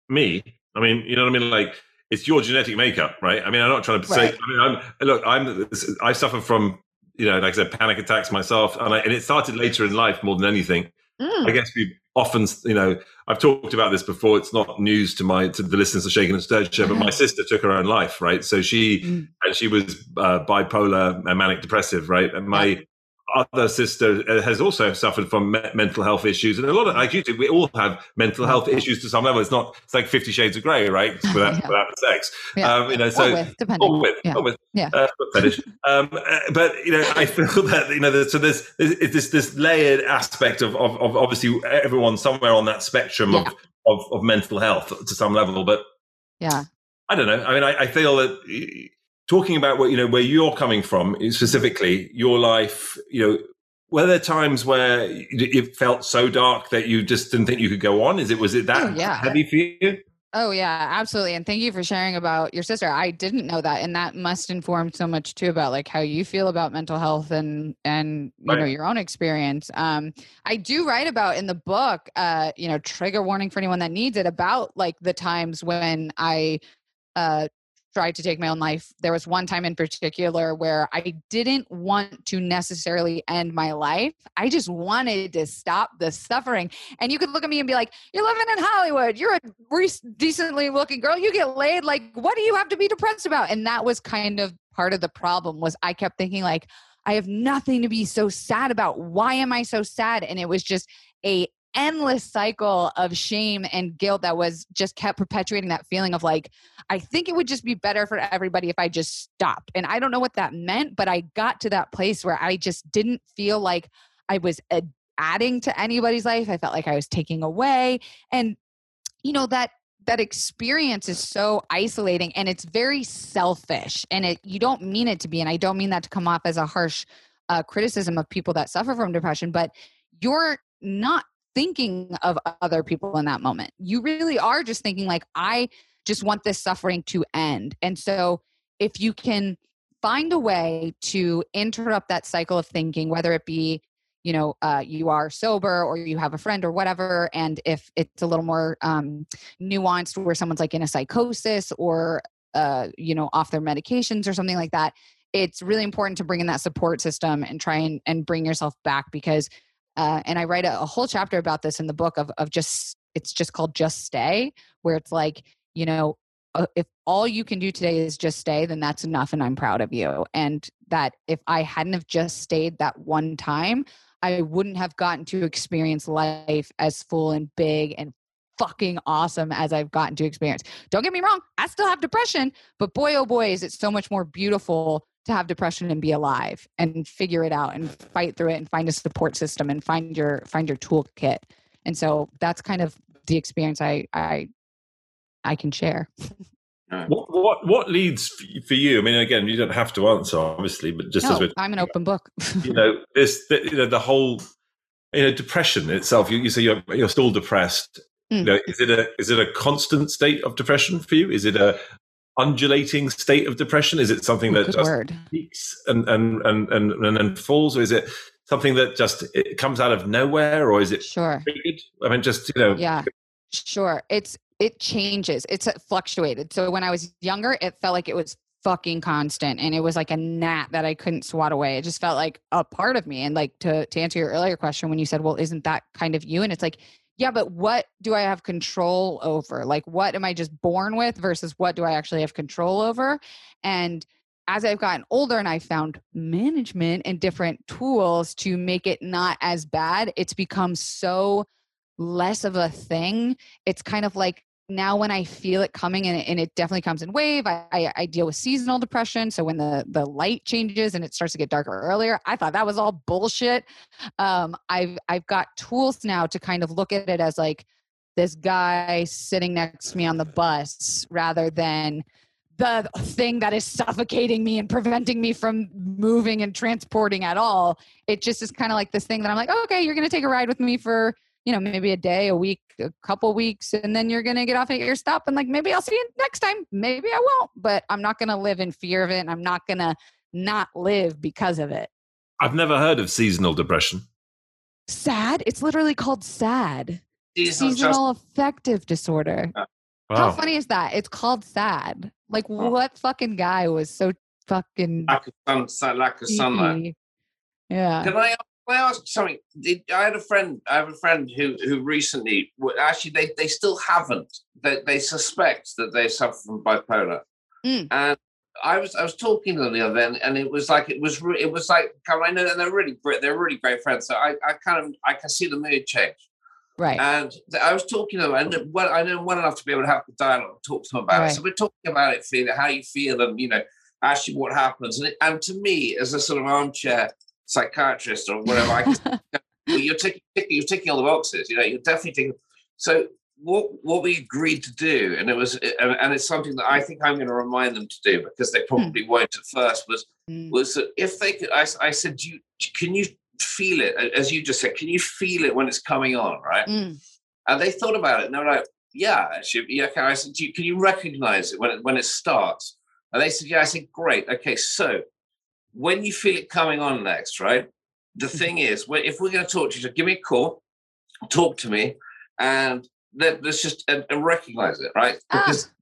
me? I mean, you know what I mean? Like, it's your genetic makeup, right? I mean, I'm not trying to say. Right. I mean, I'm look. I'm. I suffer from, you know, like I said, panic attacks myself, and I, and it started later in life more than anything. Mm. I guess we often, you know, I've talked about this before. It's not news to my to the listeners of Shaken and Stirred show, but my sister took her own life, right? So she Mm. and she was uh, bipolar and manic depressive, right? And my other sister uh, has also suffered from me- mental health issues, and a lot of like you do, we all have mental health issues to some level. It's not it's like Fifty Shades of Grey, right? Without Yeah. without the sex, Yeah. um, you know. Or So with, depending. or with, Yeah. or with, Yeah. uh, fetish. um, uh, but you know, I feel that you know, there's, so there's, there's this this layered aspect of, of of obviously everyone somewhere on that spectrum Yeah. of, of of mental health to some level. But Yeah. I don't know. I mean, I, I feel that talking about what you know where you're coming from specifically, your life, you know. Were there times where it felt so dark that you just didn't think you could go on? Is it was it that Oh, yeah. heavy for you? Oh yeah, absolutely. And thank you for sharing about your sister. I didn't know that, and that must inform so much too about like how you feel about mental health and and you know your own experience. Um, I do write about in the book, uh, you know, trigger warning for anyone that needs it about like the times when I uh tried to take my own life. There was one time in particular where I didn't want to necessarily end my life. I just wanted to stop the suffering. And you could look at me and be like, "You're living in Hollywood. You're a re- decently looking girl. You get laid. Like, what do you have to be depressed about?" And that was kind of part of the problem. Was I kept thinking like, "I have nothing to be so sad about. Why am I so sad?" And it was just a endless cycle of shame and guilt that was just kept perpetuating that feeling of like I think it would just be better for everybody if I just stopped. And I don't know what that meant, but I got to that place where I just didn't feel like I was adding to anybody's life. I felt like I was taking away. And you know that that experience is so isolating and it's very selfish and it you don't mean it to be and I don't mean that to come off as a harsh uh, criticism of people that suffer from depression, but you're not thinking of other people in that moment. You really are just thinking like I just want this suffering to end. And so if you can find a way to interrupt that cycle of thinking, whether it be you know uh, you are sober or you have a friend or whatever and if it's a little more um, nuanced where someone's like in a psychosis or uh, you know off their medications or something like that it's really important to bring in that support system and try and, and bring yourself back because uh, and i write a, a whole chapter about this in the book of, of just it's just called just stay where it's like you know uh, if all you can do today is just stay then that's enough and i'm proud of you. And that if i hadn't have just stayed that one time i wouldn't have gotten to experience life as full and big and fucking awesome as i've gotten to experience. Don't get me wrong i still have depression but boy oh boy is it so much more beautiful to have depression and be alive and figure it out and fight through it and find a support system and find your find your toolkit. And so that's kind of the experience i i i can share. What what what leads for you? I mean, again, you don't have to answer, obviously, but just as we're i'm an open book. you know this the, you know the whole you know depression itself. You, you say you're you're still depressed. You Mm. know is it a is it a constant state of depression for you? Is it a undulating state of depression? Is it something that good just word. peaks and and and and, and then falls or is it something that just it comes out of nowhere or is it sure. triggered? I mean just you know. Yeah. Sure. It's it changes. It's uh, fluctuated. So when i was younger it felt like it was fucking constant and it was like a gnat that i couldn't swat away. It just felt like a part of me. And like to to answer your earlier question when you said well isn't that kind of you? And it's like yeah but what do i have control over like what am i just born with versus what do i actually have control over and as I've gotten older and I found management and different tools to make it not as bad, it's become so less of a thing. It's kind of like now when I feel it coming and it, and it definitely comes in wave, I, I, I, deal with seasonal depression. So when the, the light changes and it starts to get darker earlier, I thought that was all bullshit. Um, I've, I've got tools now to kind of look at it as like this guy sitting next to me on the bus rather than the thing that is suffocating me and preventing me from moving and transporting at all. It just is kind of like this thing that I'm like, oh, okay, you're going to take a ride with me for you know, maybe a day, a week, a couple weeks, and then you're going to get off at your stop. And like, maybe I'll see you next time. Maybe I won't, but I'm not going to live in fear of it. And I'm not going to not live because of it. I've never heard of seasonal depression. Sad? It's literally called SAD. Seasonal, seasonal just- affective disorder. Uh, wow. How funny is that? It's called SAD. Like, oh. what fucking guy was so fucking. Lack of, sun, lack of sunlight. Yeah. Can I I ask something? I had a friend. I have a friend who who recently actually they they still haven't. They they suspect that they suffer from bipolar, mm. and I was I was talking to them the other day, and, it was like it was it was like I know and they're really they're really great friends. So I I kind of I can see the mood change. Right. And I was talking to them, and well, I know well enough to be able to have the dialogue and talk to them about right. it. So we're talking about it, feeling how you feel, and you know, actually what happens. And, it, and to me, as a sort of armchair psychiatrist or whatever. I can, you're taking you're ticking all the boxes. You know, you're definitely taking. So what what we agreed to do, and it was and it's something that I think I'm going to remind them to do because they hmm. probably mm. won't at first. Was mm. was that if they could? I, I said, you can you feel it as you just said? Can you feel it when it's coming on? Right. Mm. And they thought about it, and they're like, "Yeah, actually, yeah." I said, you, "Can you recognize it when it, when it starts?" And they said, "Yeah." I said, "Great. Okay, so." When you feel it coming on next, right? The mm-hmm. thing is, if we're going to talk to you, give me a call, talk to me, and let, us just and, and, recognize it, right? Ah, because ah,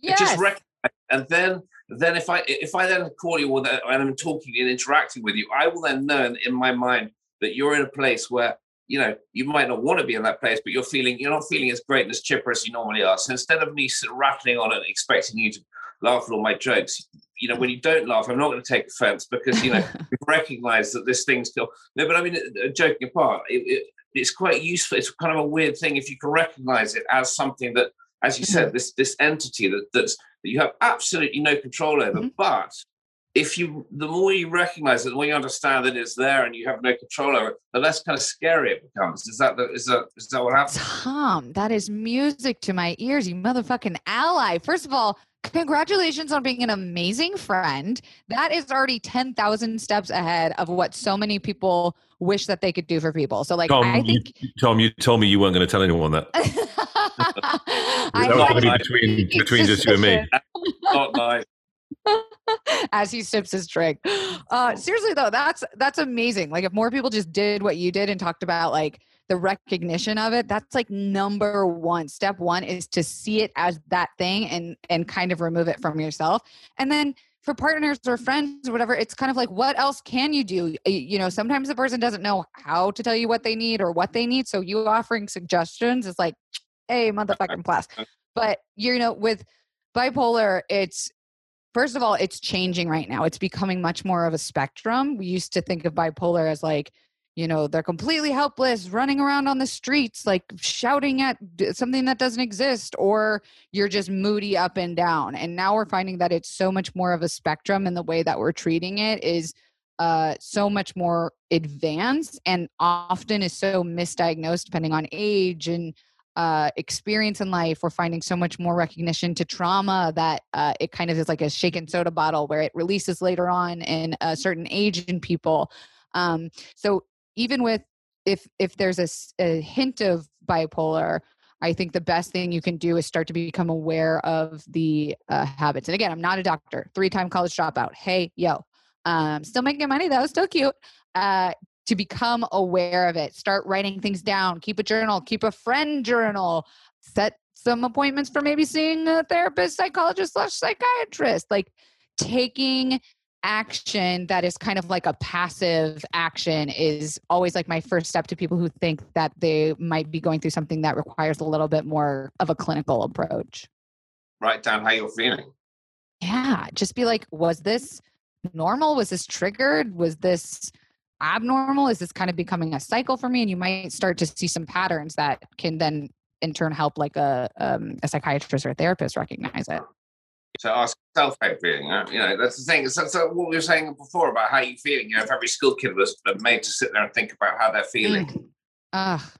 yes. just recognize, and then then if I if I then call you and I'm talking and interacting with you, I will then know in my mind that you're in a place where you know you might not want to be in that place, but you're feeling you're not feeling as great and as chipper as you normally are. So instead of me sort of rattling on and expecting you to laugh at all my jokes, you know, when you don't laugh, I'm not going to take offense because, you know, recognize that this thing's still. No, but I mean, uh, joking apart, it, it, it's quite useful. It's kind of a weird thing if you can recognize it as something that, as you said, mm-hmm. this this entity that that's that you have absolutely no control over. Mm-hmm. But if you, the more you recognize it, the more you understand that it's there and you have no control over it, the less kind of scary it becomes. Is that the, is that is that what happens? Tom, that is music to my ears, you motherfucking ally. First of all, Congratulations on being an amazing friend. That is already 10,000 steps ahead of what so many people wish that they could do for people. So, like, Tom, I think. You, Tom, you told me you weren't going to tell anyone that. that was going to be between, between just you and me. Not nice. as he sips his drink. Uh, seriously though, that's that's amazing. Like if more people just did what you did and talked about like the recognition of it that's like number one. Step one is to see it as that thing and and kind of remove it from yourself. And then for partners or friends or whatever it's kind of like what else can you do? You know sometimes the person doesn't know how to tell you what they need or what they need so you offering suggestions is like hey motherfucking plus. But you know with bipolar it's first of all it's changing right now. It's becoming much more of a spectrum. We used to think of bipolar as like you know they're completely helpless running around on the streets like shouting at something that doesn't exist or you're just moody up and down. And now we're finding that it's so much more of a spectrum and the way that we're treating it is uh, so much more advanced and often is so misdiagnosed depending on age and uh, experience in life. We're finding so much more recognition to trauma that uh, it kind of is like a shaken soda bottle where it releases later on in a certain age in people. Um, so even with if if there's a, a hint of bipolar i think the best thing you can do is start to become aware of the uh, habits. And again i'm not a doctor. Three time college dropout. Hey yo um, still making money though. Still cute. Uh, to become aware of it. Start writing things down. Keep a journal. Keep a friend journal. Set some appointments for maybe seeing a therapist psychologist slash psychiatrist. Like taking action that is kind of like a passive action is always like my first step to people who think that they might be going through something that requires a little bit more of a clinical approach. Write down how you're feeling. Yeah, just be like, was this normal? Was this triggered? Was this abnormal? Is this kind of becoming a cycle for me? And you might start to see some patterns that can then in turn help like a um, a psychiatrist or a therapist recognize it. To ask self how you're feeling. You know, that's the thing. So, so what we were saying before about how you're feeling. You know, if every school kid was made to sit there and think about how they're feeling, Mm. Ah,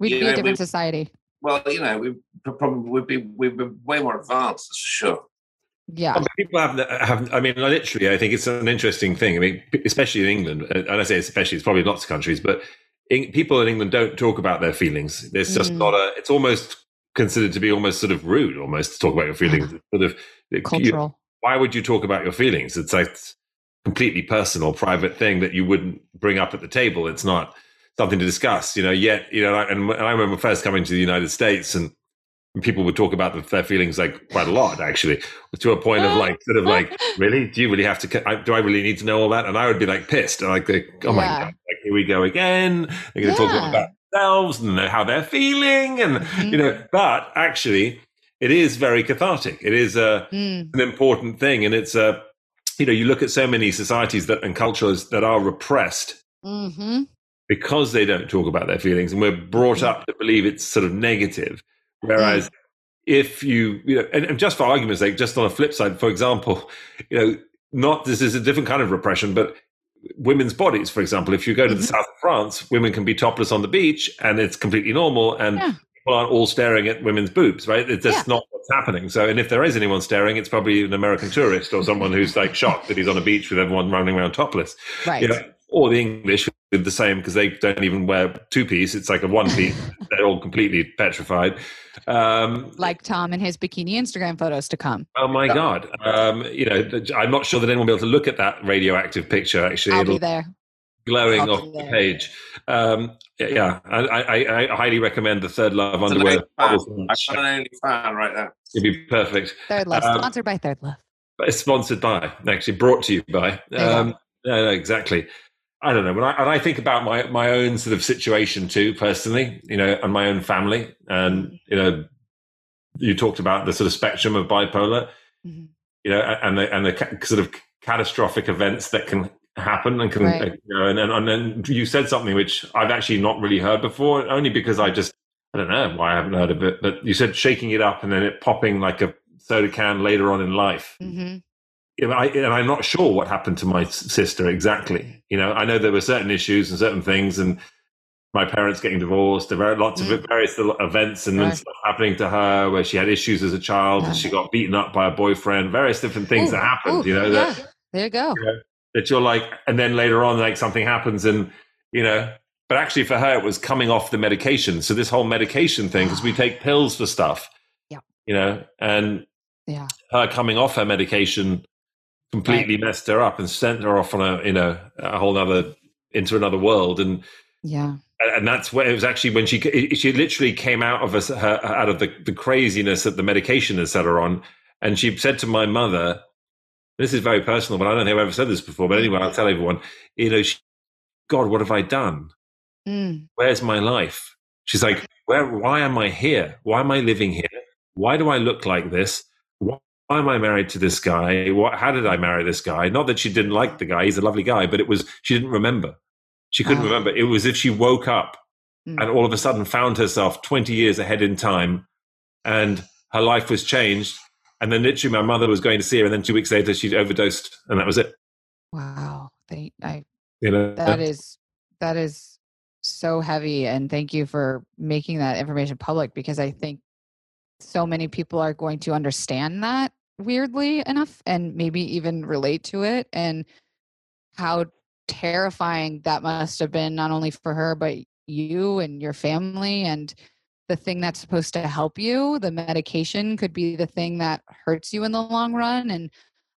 we'd You be know, a different we- society. well, you know, we probably would be we'd be way more advanced, that's for sure. Yeah. Well, people have, have, I mean, literally, I think it's an interesting thing. I mean, especially in England, and I say especially, it's probably lots of countries, but in, people in England don't talk about their feelings. There's just Mm. not a, it's almost considered to be almost sort of rude, almost to talk about your feelings. Sort of, you- Cultural. why would you talk about your feelings? It's like completely personal, private thing that you wouldn't bring up at the table. It's not something to discuss, you know. Yet, you know, and, and I remember first coming to the United States, and people would talk about the, their feelings like quite a lot, actually, to a point of like, sort of like, really? Do you really have to? I- Do I really need to know all that? And I would be like pissed, and like, oh my Yeah. god, like here we go again. They're going to talk Yeah. about themselves and how they're feeling, and Mhm. you know. But actually, it is very cathartic. It is a Mm, an important thing and it's a you know you look at so many societies that and cultures that are repressed hmm because they don't talk about their feelings and we're brought up to believe it's sort of negative whereas if you you know and, and just for argument's sake just on a flip side for example you know not this is a different kind of repression but women's bodies for example if you go to the Mhm. south of france women can be topless on the beach and it's completely normal and Yeah. people aren't all staring at women's boobs right it's just Yeah. not what's happening so and if there is anyone staring it's probably an american tourist or someone who's like shocked that he's on a beach with everyone running around topless Right. you know, or the English did the same because they don't even wear two piece. It's like a one piece. They're all completely petrified. Um, like Tom and his bikini Instagram photos to come. oh my god! Um, you know, I'm not sure that anyone will be able to look at that radioactive picture. Actually, I'll it'll be there. glowing I'll off be the page. Um, yeah, yeah. I, I, I highly recommend the Third Love It's underwear. only fan. I've got an only fan right there. It'd be perfect. Third Love, Um, sponsored by Third Love. But it's sponsored by, actually brought to you by. There you go. Um, no, no, exactly. I don't know. When I, and I think about my, my own sort of situation too, personally, you know, and my own family, and you know, you talked about the sort of spectrum of bipolar, Mhm. you know, and the and the ca- sort of catastrophic events that can happen and can, Right. you know, and, and and then you said something which I've actually not really heard before, only because I just I don't know why I haven't heard of it, but you said shaking it up and then it popping like a soda can later on in life hmm you know, I, and I'm not sure what happened to my sister exactly. You know, I know there were certain issues and certain things, and my parents getting divorced. There were lots Mm. of various events and Right. stuff happening to her where she had issues as a child and she got beaten up by a boyfriend. Various different things Ooh, that happened. ooh, you know that yeah. There you go. that you're like, and then later on, like something happens, and you know. But actually, for her, it was coming off the medication. So this whole medication thing, because we take pills for stuff. Yeah. You know, and Yeah. her coming off her medication completely messed her up and sent her off on a you know a whole other into another world. And Yeah. and that's where it was actually when she she literally came out of us her, out of the, the craziness that the medication had set her on. And she said to my mother this is very personal but i don't think i've ever said this before but anyway i'll tell everyone you know she, god what have i done? Mm. where's my life? She's like where why am i here? Why am i living here? Why do i look like this? Why am i married to this guy what how did i marry this guy not that she didn't like the guy he's a lovely guy but it was she didn't remember she couldn't Ah. remember it was if she woke up Mm. and all of a sudden found herself 20 years ahead in time and her life was changed and then literally my mother was going to see her and then two weeks later she'd overdosed and that was it Wow. They, I, you know that is, that is so heavy. And thank you for making that information public because I think so many people are going to understand that weirdly enough and maybe even relate to it and how terrifying that must have been not only for her but you and your family and the thing that's supposed to help you the medication could be the thing that hurts you in the long run and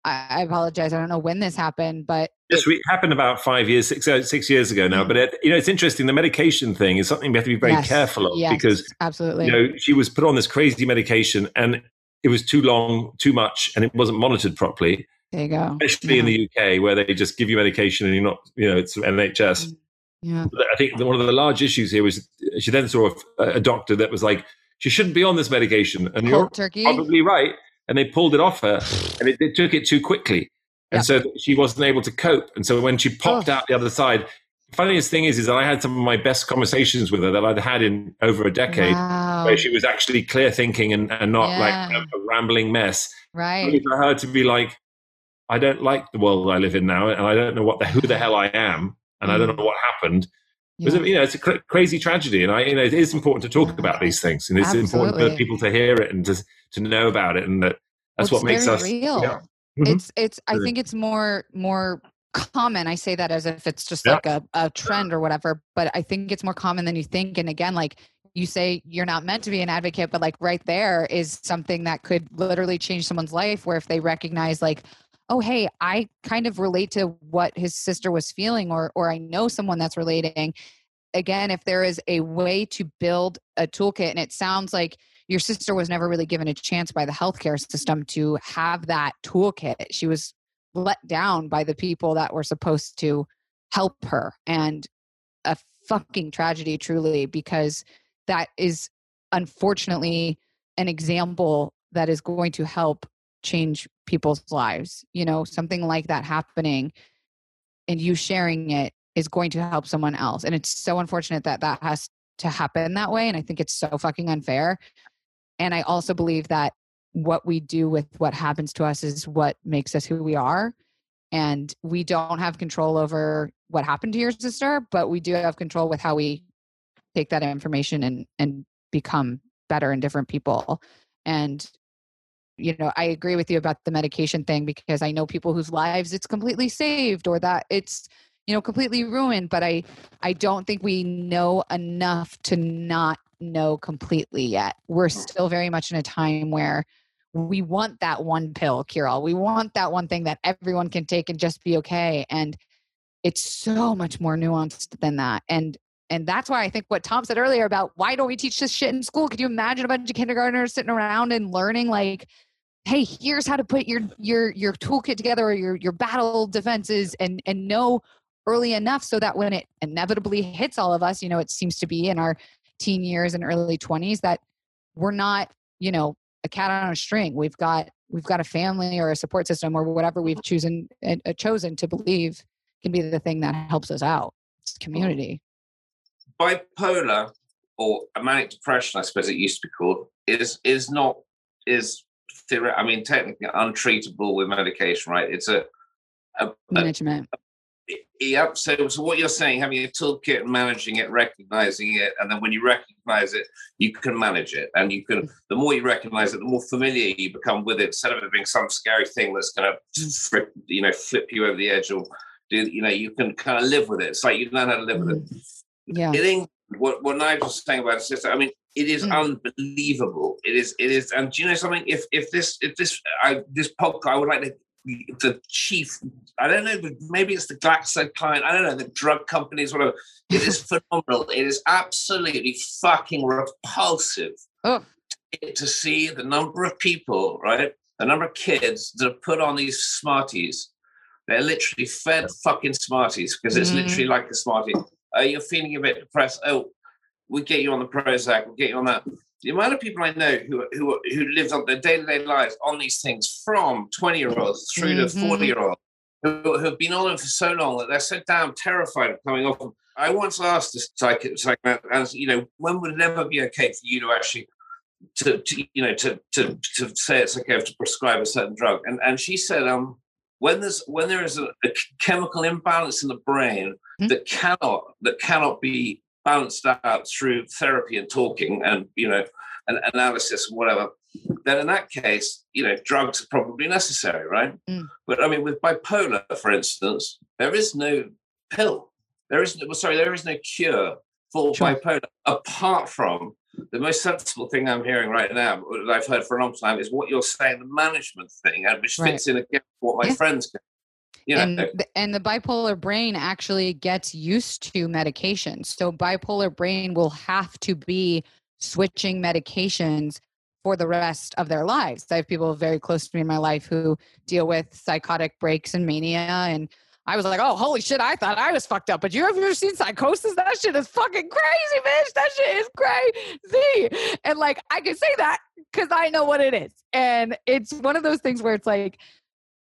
i, I apologize i don't know when this happened but This re- happened about five years, six, uh, six years ago now. But it, you know, it's interesting. The medication thing is something we have to be very Yes, careful of yes, because absolutely you know she was put on this crazy medication and it was too long, too much, and it wasn't monitored properly. there you go Especially in the UK, where they just give you medication and you're not, you know, it's NHS. Mm, yeah But I think one of the large issues here was uh, she then saw a, a doctor that was like, she shouldn't be on this medication, and you're turkey probably right. And they pulled it off her, and it, they took it too quickly. and Yep. so she wasn't able to cope. And so when she popped Oh. out the other side, funniest thing is, is that I had some of my best conversations with her that I'd had in over a decade, Wow. where she was actually clear thinking and, and not like a, a rambling mess. Right. Only for her to be like, I don't like the world I live in now, and I don't know what the who the hell I am, and I don't Mm. know what happened. It was you know, it's a cra- crazy tragedy, and I, you know, it is important to talk about these things, and it's important for people to hear it and to to know about it, and that that's Well, what makes us. real. yeah. Mhm. It's it's I think it's more more common. I say that as if it's just Yeah. like a, a trend or whatever, but I think it's more common than you think. And again, like you say you're not meant to be an advocate, but like right there is something that could literally change someone's life where if they recognize like, oh hey, I kind of relate to what his sister was feeling or or I know someone that's relating. Again, if there is a way to build a toolkit and it sounds like your sister was never really given a chance by the healthcare system to have that toolkit. She was let down by the people that were supposed to help her. And a fucking tragedy, truly, because that is unfortunately an example that is going to help change people's lives. You know, something like that happening and you sharing it is going to help someone else. And it's so unfortunate that that has to happen that way. And I think it's so fucking unfair. And I also believe that what we do with what happens to us is what makes us who we are. And we don't have control over what happened to your sister, but we do have control with how we take that information and and become better and different people. And you know, I agree with you about the medication thing because I know people whose lives it's completely saved or that it's you know completely ruined, but I I don't think we know enough to not know completely yet. We're mm. still very much in a time where we want that one pill all. We want that one thing that everyone can take and just be okay. And it's so much more nuanced than that. And and that's why I think what Tom said earlier about why don't we teach this shit in school? Could you imagine a bunch of kindergartners sitting around and learning like, hey, here's how to put your your your toolkit together or your your battle defenses and and know early enough so that when it inevitably hits all of us, you know, it seems to be in our teen years and early 20s that we're not, you know, a cat on a string. We've got we've got a family or a support system or whatever we've chosen uh, chosen to believe can be the thing that helps us out. It's community. bipolar or a manic depression, I suppose it used to be called, is is not is theoret- I mean technically untreatable with medication, right? It's a, a, a Management. Yep. So, so what you're saying, having a toolkit managing it, recognizing it, and then when you recognize it, you can manage it, and you can. The more you recognize it, the more familiar you become with it, instead of it being some scary thing that's going to, flip, you know, flip you over the edge, or do you know, you can kind of live with it. It's like you learn how to live with it. Yeah. In England, what what Nigel was saying about his sister, I mean, it is Mm. unbelievable. It is. It is. And do you know something? If if this if this I, this podcast, I would like to the chief. I don't know. Maybe it's the Glaxo Kline, I don't know the drug companies. Whatever. It is phenomenal. It is absolutely fucking repulsive Oh. to see the number of people, right? The number of kids that have put on these Smarties. They're literally fed fucking Smarties because it's Mhm. literally like a Smartie. Uh, you're feeling a bit depressed. Oh, we get you on the Prozac. We'll get you on that. The amount of people I know who who who live on their day to day lives on these things, from twenty year olds through to Mhm. forty year olds, who have been on them for so long that they're so damn terrified of coming off them. I once asked a psych, you know, when would it ever be okay for you to actually to, to you know to to to say it's okay to prescribe a certain drug? And and she said, um, when there's when there is a, a chemical imbalance in the brain Mhm. that cannot that cannot be balanced out through therapy and talking and you know and analysis and whatever then in that case you know drugs are probably necessary right Mm. but i mean with bipolar for instance there is no pill there is no well, sorry there is no cure for Sure. bipolar apart from the most sensible thing i'm hearing right now that i've heard for a long time is what you're saying the management thing which Right. fits in again with what my Yeah. friends know and the, and the bipolar brain actually gets used to medication so bipolar brain will have to be switching medications for the rest of their lives i have people very close to me in my life who deal with psychotic breaks and mania and I was like, oh, holy shit, I thought I was fucked up. But you have ever seen psychosis? That shit is fucking crazy, bitch. That shit is crazy. And like, I can say that because I know what it is. And it's one of those things where it's like,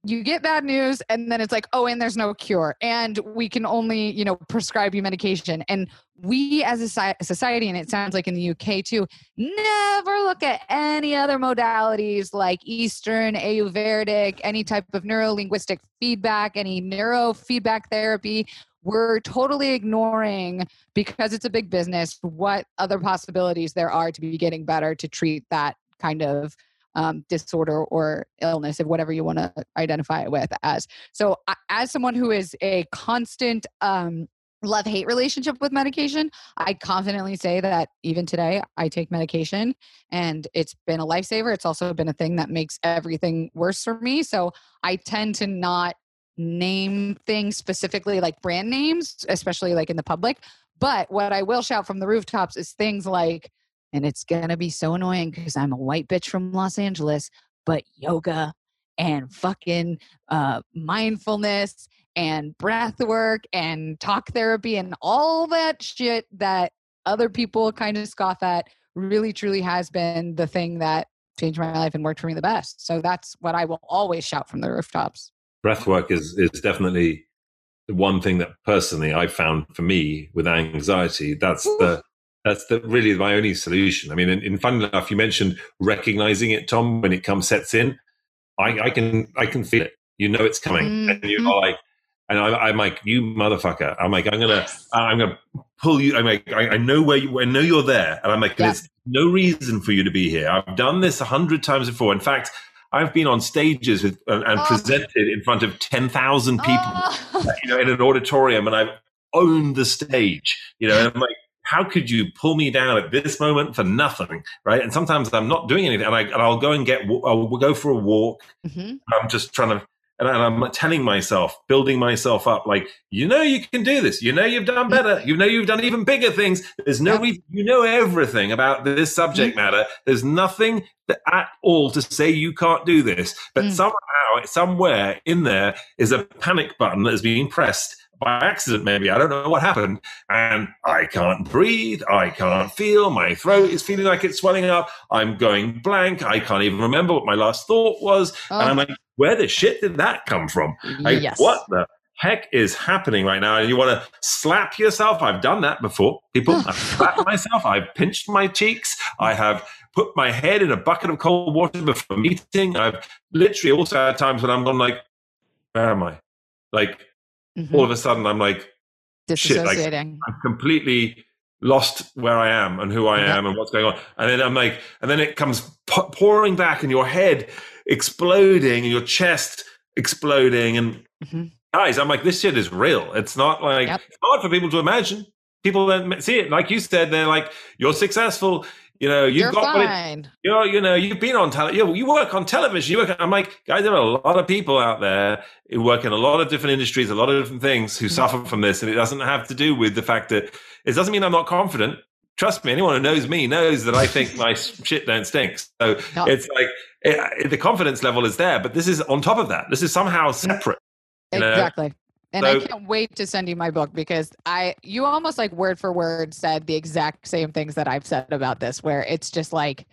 you get bad news and then it's like oh and there's no cure and we can only you know prescribe you medication. And we as a society and it sounds like in the uk too never look at any other modalities like eastern ayurvedic any type of neurolinguistic feedback any neurofeedback therapy. We're totally ignoring because it's a big business what other possibilities there are to be getting better to treat that kind of um, disorder or illness, of whatever you want to identify it with as. So, as someone who is a constant um, love hate relationship with medication, I confidently say that even today I take medication and it's been a lifesaver. It's also been a thing that makes everything worse for me. So, I tend to not name things specifically like brand names, especially like in the public. But what I will shout from the rooftops is things like and it's going to be so annoying because I'm a white bitch from Los Angeles, but yoga and fucking uh, mindfulness and breath work and talk therapy and all that shit that other people kind of scoff at really truly has been the thing that changed my life and worked for me the best. So that's what I will always shout from the rooftops. Breath work is is definitely the one thing that personally I found for me with anxiety. That's Ooh. the that's the, really my only solution. I mean, in, in fun enough, you mentioned recognizing it, Tom, when it comes sets in. I, I can I can feel it. You know it's coming, mm-hmm. and you're like, and I, am like, you motherfucker. I'm like, I'm gonna. I'm gonna pull you. I'm like, I, I, know where you I know you're there, and I'm like, yeah. there's no reason for you to be here. I've done this a hundred times before. In fact. I've been on stages with, and, and oh. presented in front of 10,000 people, oh. you know, in an auditorium, and I've owned the stage, you know, and I'm like, how could you pull me down at this moment for nothing right? And sometimes i'm not doing anything and, I, and i'll go and get i'll go for a walk. Mm-hmm. i'm just trying to and i'm telling myself building myself up like you know you can do this. You know you've done better. You know you've done even bigger things. There's no reason you know everything about this subject mm-hmm. matter. There's nothing at all to say you can't do this. But mm. somehow somewhere in there is a panic button that is being pressed by accident, maybe. I don't know what happened. And I can't breathe. I can't feel. My throat is feeling like it's swelling up. I'm going blank. I can't even remember what my last thought was. Oh. And I'm oh. like, where the shit did that come from? Like, yes. what the heck is happening right now? And you want to slap yourself. I've done that before. People, I've slapped myself. I've pinched my cheeks. I have put my head in a bucket of cold water before a meeting. I've literally also had times when I'm gone like, where am I? Like, mm-hmm. all of a sudden I'm like, shit, like, I'm completely lost where I am and who I am and what's going on. And then I'm like, and then it comes pouring back in your head, exploding, and your chest exploding. And mm-hmm. guys, I'm like, this shit is real. It's not like, yep. it's hard for people to imagine. People don't see it. Like you said, they're like, you're successful. You know, you've you're got fine. It, you're, you know, you've been on television. You, you work on television. You work. I'm like, guys, there are a lot of people out there who work in a lot of different industries, a lot of different things, who mm-hmm. suffer from this, and it doesn't have to do with the fact that it doesn't mean I'm not confident. Trust me, anyone who knows me knows that I think my shit don't stink. So no. it's like it, the confidence level is there, but this is on top of that. This is somehow mm-hmm. separate. Exactly. Know? And so, I can't wait to send you my book because I you almost like word for word said the exact same things that I've said about this where it's just like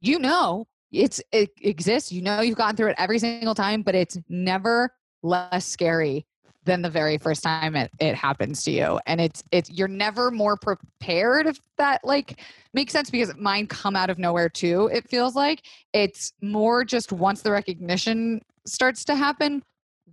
you know it's it exists you know you've gone through it every single time but it's never less scary than the very first time it, it happens to you. And it's it's you're never more prepared if that like makes sense because mine come out of nowhere too it feels like. It's more just once the recognition starts to happen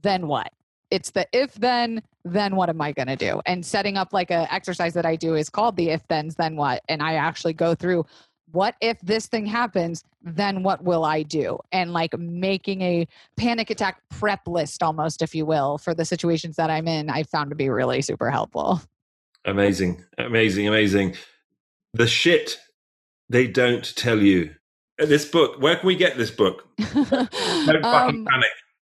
then what it's the if then then what am i going to do? And setting up like a exercise that i do is called the if thens then what? And i actually go through what if this thing happens then what will i do? And like making a panic attack prep list almost if you will for the situations that i'm in i found to be really super helpful. Amazing. Amazing amazing. The shit they don't tell you. This book where can we get this book? Don't fucking um, panic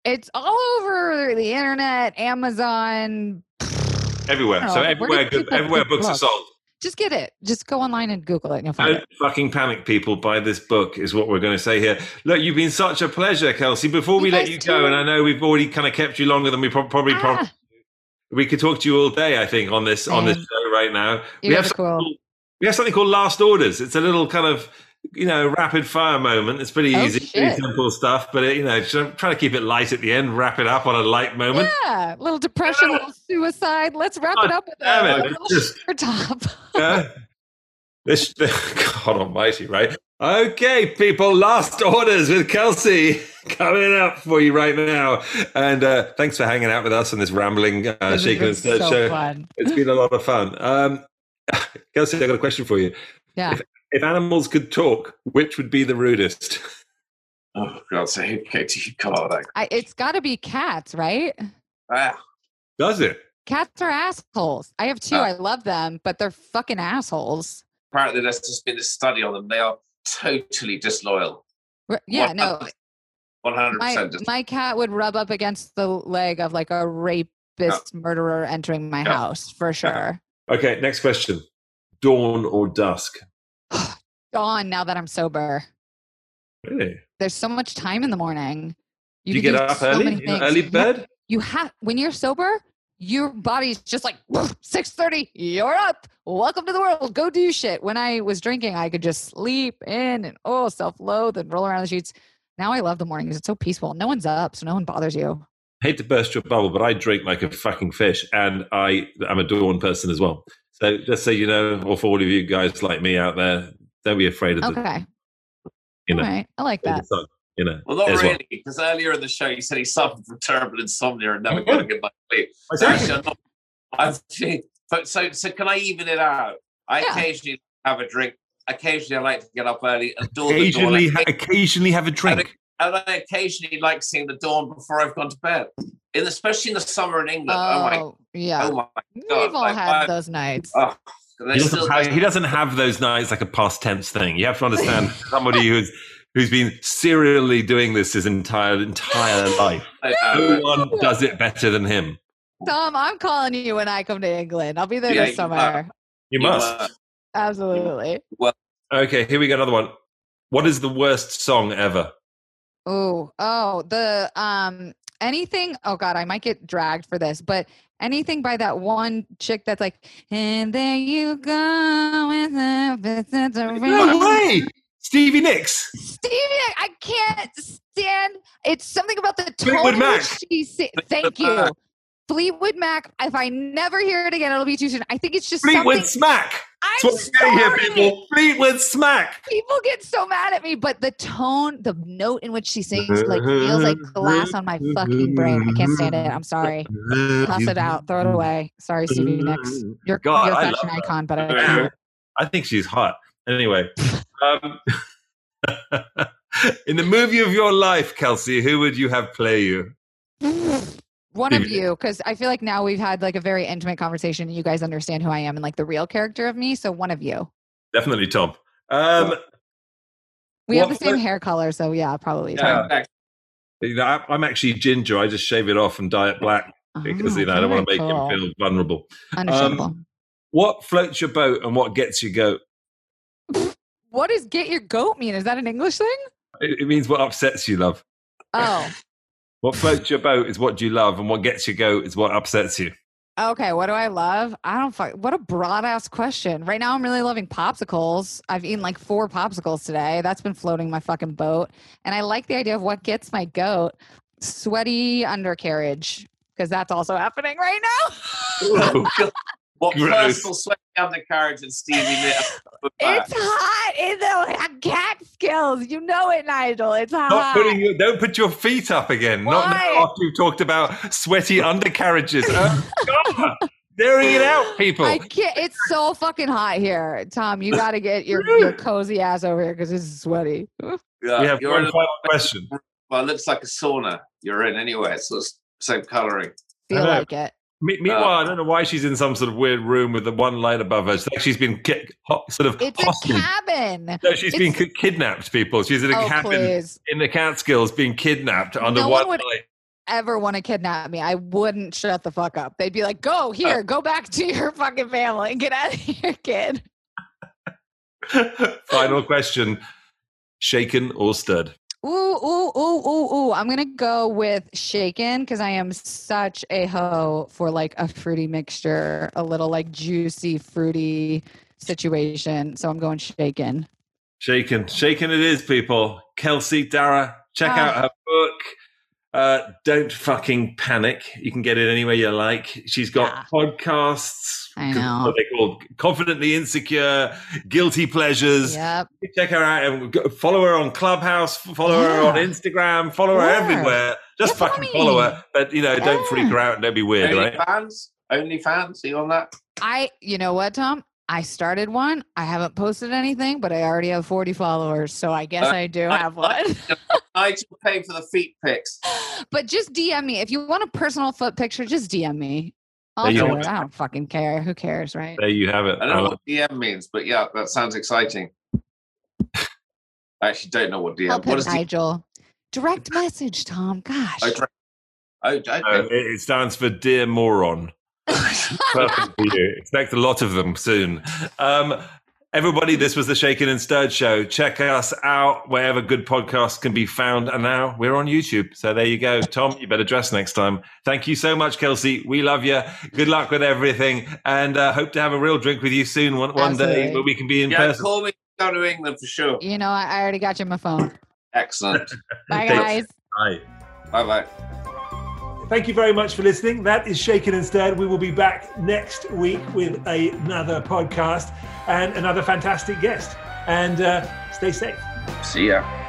it's all over the internet, Amazon, everywhere. So everywhere, everywhere books are sold. Just get it. Just go online and Google it, and you'll find Don't it. fucking panic, people. Buy this book is what we're going to say here. Look, you've been such a pleasure, Kelsey. Before we you let you too. go, and I know we've already kind of kept you longer than we probably ah. we could talk to you all day. I think on this on this show right now. You we have, cool. we have something called last orders. It's a little kind of you know, rapid fire moment. It's pretty Oh, easy, pretty simple stuff. But it, you know, try to keep it light at the end. Wrap it up on a light moment. Yeah, little depression, little suicide. Let's wrap it up with a, it, a little just- top. This, God Almighty, right? Okay, people, last orders with Kelsey coming up for you right now. And uh, thanks for hanging out with us on this rambling uh, This has Shaken and Stirred so show. fun. It's been a lot of fun. Um, Kelsey, I've got a question for you. Yeah. If animals could talk, which would be the rudest? Oh God, so who do you call that? I, it's got to be cats, right? Ah, Does it? Cats are assholes. I have two. Uh. I love them, but they're fucking assholes. apparently, there's just been a study on them. They are totally disloyal. R- Yeah, no. one hundred My percent. my cat would rub up against the leg of like a rapist murderer entering my Yeah. house for sure. Okay, next question. Dawn or dusk? Dawn. Now that I'm sober, Really? there's so much time in the morning. You can get up so early? many You know, things. early bird? you have when you're sober your body's just like 6.30 you're up welcome to the world go do shit when i was drinking i could just sleep in and oh self-loathe and roll around the sheets now i love the mornings it's so peaceful no one's up so no one bothers you hate to burst your bubble, but I drink like a fucking fish, and I am a dawn person as well. So just so you know, or for all of you guys like me out there, don't be afraid of the, okay you all know, right i like that sun. You know, Well, not as well. really, because earlier in the show you said he suffered from terrible insomnia and never got a good night's sleep. I So actually, I'm not- but so so can I even it out? I Yeah. occasionally have a drink. Occasionally, I like to get up early and door the dawn. occasionally, occasionally have a drink. and I occasionally like seeing the dawn before I've gone to bed. In especially in the summer in England. Oh, my, oh yeah oh my God. we've all like, had I- those nights oh, He doesn't, still- have, he doesn't have those nights like a past tense thing. You have to understand somebody who's who's been serially doing this his entire entire life. No one does it better than him. tom i'm calling you when i come to england i'll be there Yeah, this you summer You You must. were- absolutely Well, Okay, here we go. Another one. What is the worst song ever? Oh, oh, the um anything. Oh God, I might get dragged for this, but anything by that one chick that's like, and there you go with the No way! Stevie Nicks. Stevie, I can't stand. It's something about the tone Fleetwood in Mac. she si- Thank Mac. you, Fleetwood Mac. If I never hear it again, it'll be too soon. I think it's just Fleetwood something. Smack. I'm That's what we're here, sorry. people. Fleetwood Smack. People get so mad at me, but the tone, the note in which she sings, like feels like glass on my fucking brain. I can't stand it. I'm sorry. Toss it out. Throw it away. Sorry, Stevie Nicks. You're, God, you're a I fashion icon, but I can't. I think she's hot. Anyway, um, in the movie of your life, Kelsey, who would you have play you? One of you, because I feel like now we've had like a very intimate conversation. And you guys understand who I am and like the real character of me. So one of you. Definitely Tom. Um, We have the same fl- hair color, so yeah, probably. Yeah, you know, I- I'm actually ginger. I just shave it off and dye it black because Oh, you know I don't want to make cool. him feel vulnerable. Understandable. What floats your boat and what gets your goat? what does get your goat mean? Is that an English thing? It, it means what upsets you, love. Oh, What floats your boat is what you love, and what gets your goat is what upsets you. okay. What do I love? I don't fuck. What a broad ass question. Right now, I'm really loving popsicles. I've eaten like four popsicles today. That's been floating my fucking boat. And I like the idea of what gets my goat. Sweaty undercarriage, because that's also happening right now. What Gross. personal sweat undercarriage and Stevie Nicks? It's hot in the uh, Catskills. You know it, Nigel. It's hot. Not putting your, don't put your feet up again. Not Why? now after you've talked about sweaty undercarriages. Oh, God. Daring it out, people. I can't. It's so fucking hot here, Tom. You got to get your, your cozy ass over here because this is sweaty. Yeah, we have you're one final question. well, it looks like a sauna you're in anyway. So it's same coloring. Feel I like it. Me- uh, Meanwhile, I don't know why she's in some sort of weird room with the one light above her. It's like she's been ki- ho- sort of It's a cabin. No, she's been it's- ki- kidnapped, people. She's in a Oh, cabin please. in the Catskills being kidnapped under No one one would- light. Ever want to kidnap me? I wouldn't shut the fuck up. They'd be like, "Go uh, here, go back to your fucking family, and get out of here, kid." Final question. Shaken or stirred? Ooh, ooh, ooh, ooh, ooh. I'm gonna go with shaken because I am such a hoe for like a fruity mixture, a little like juicy, fruity situation. So I'm going shaken. Shaken, shaken it is, people. Kelsey, Darragh, check Ah. out her book. Uh, don't fucking panic. You can get it anywhere you like. She's got Yeah. podcasts. I know. What they called? Confidently insecure, guilty pleasures. Yep. Check her out and follow her on Clubhouse. Follow her on Instagram. Follow her everywhere. Just Yeah, follow fucking me. follow her. But you know, don't freak her out and don't be weird, Only right? fans? Only fans? Are you on that? I, you know what, Tom? I started one. I haven't posted anything, but I already have 40 followers. So I guess Uh, I do I- have one. I to pay for the feet pics. but just DM me. If you want a personal foot picture, just DM me. I'll do have it. it. I don't fucking care. Who cares, right? There you have it. I don't know what DM means, but yeah, that sounds exciting. I actually don't know what DM. Help What him, is the? Nigel. Direct message, Tom. Gosh. Oh, dra- oh, okay. Uh, it it stands for Dear Moron. Perfect for you. Expect a lot of them soon. Um, everybody, this was the Shaken and Stirred show. Check us out wherever good podcasts can be found. And now we're on YouTube. So there you go. Tom, you better dress next time. Thank you so much, Kelsey. We love you. Good luck with everything. And uh, hope to have a real drink with you soon one, one day where we can be in yeah, person. call me down to England for sure. You know, I I already got you on my phone. Excellent. Bye, guys. Bye. bye bye. Thank you very much for listening. That is Shaken n' Stirred. We will be back next week with another podcast and another fantastic guest. And uh, stay safe. See ya.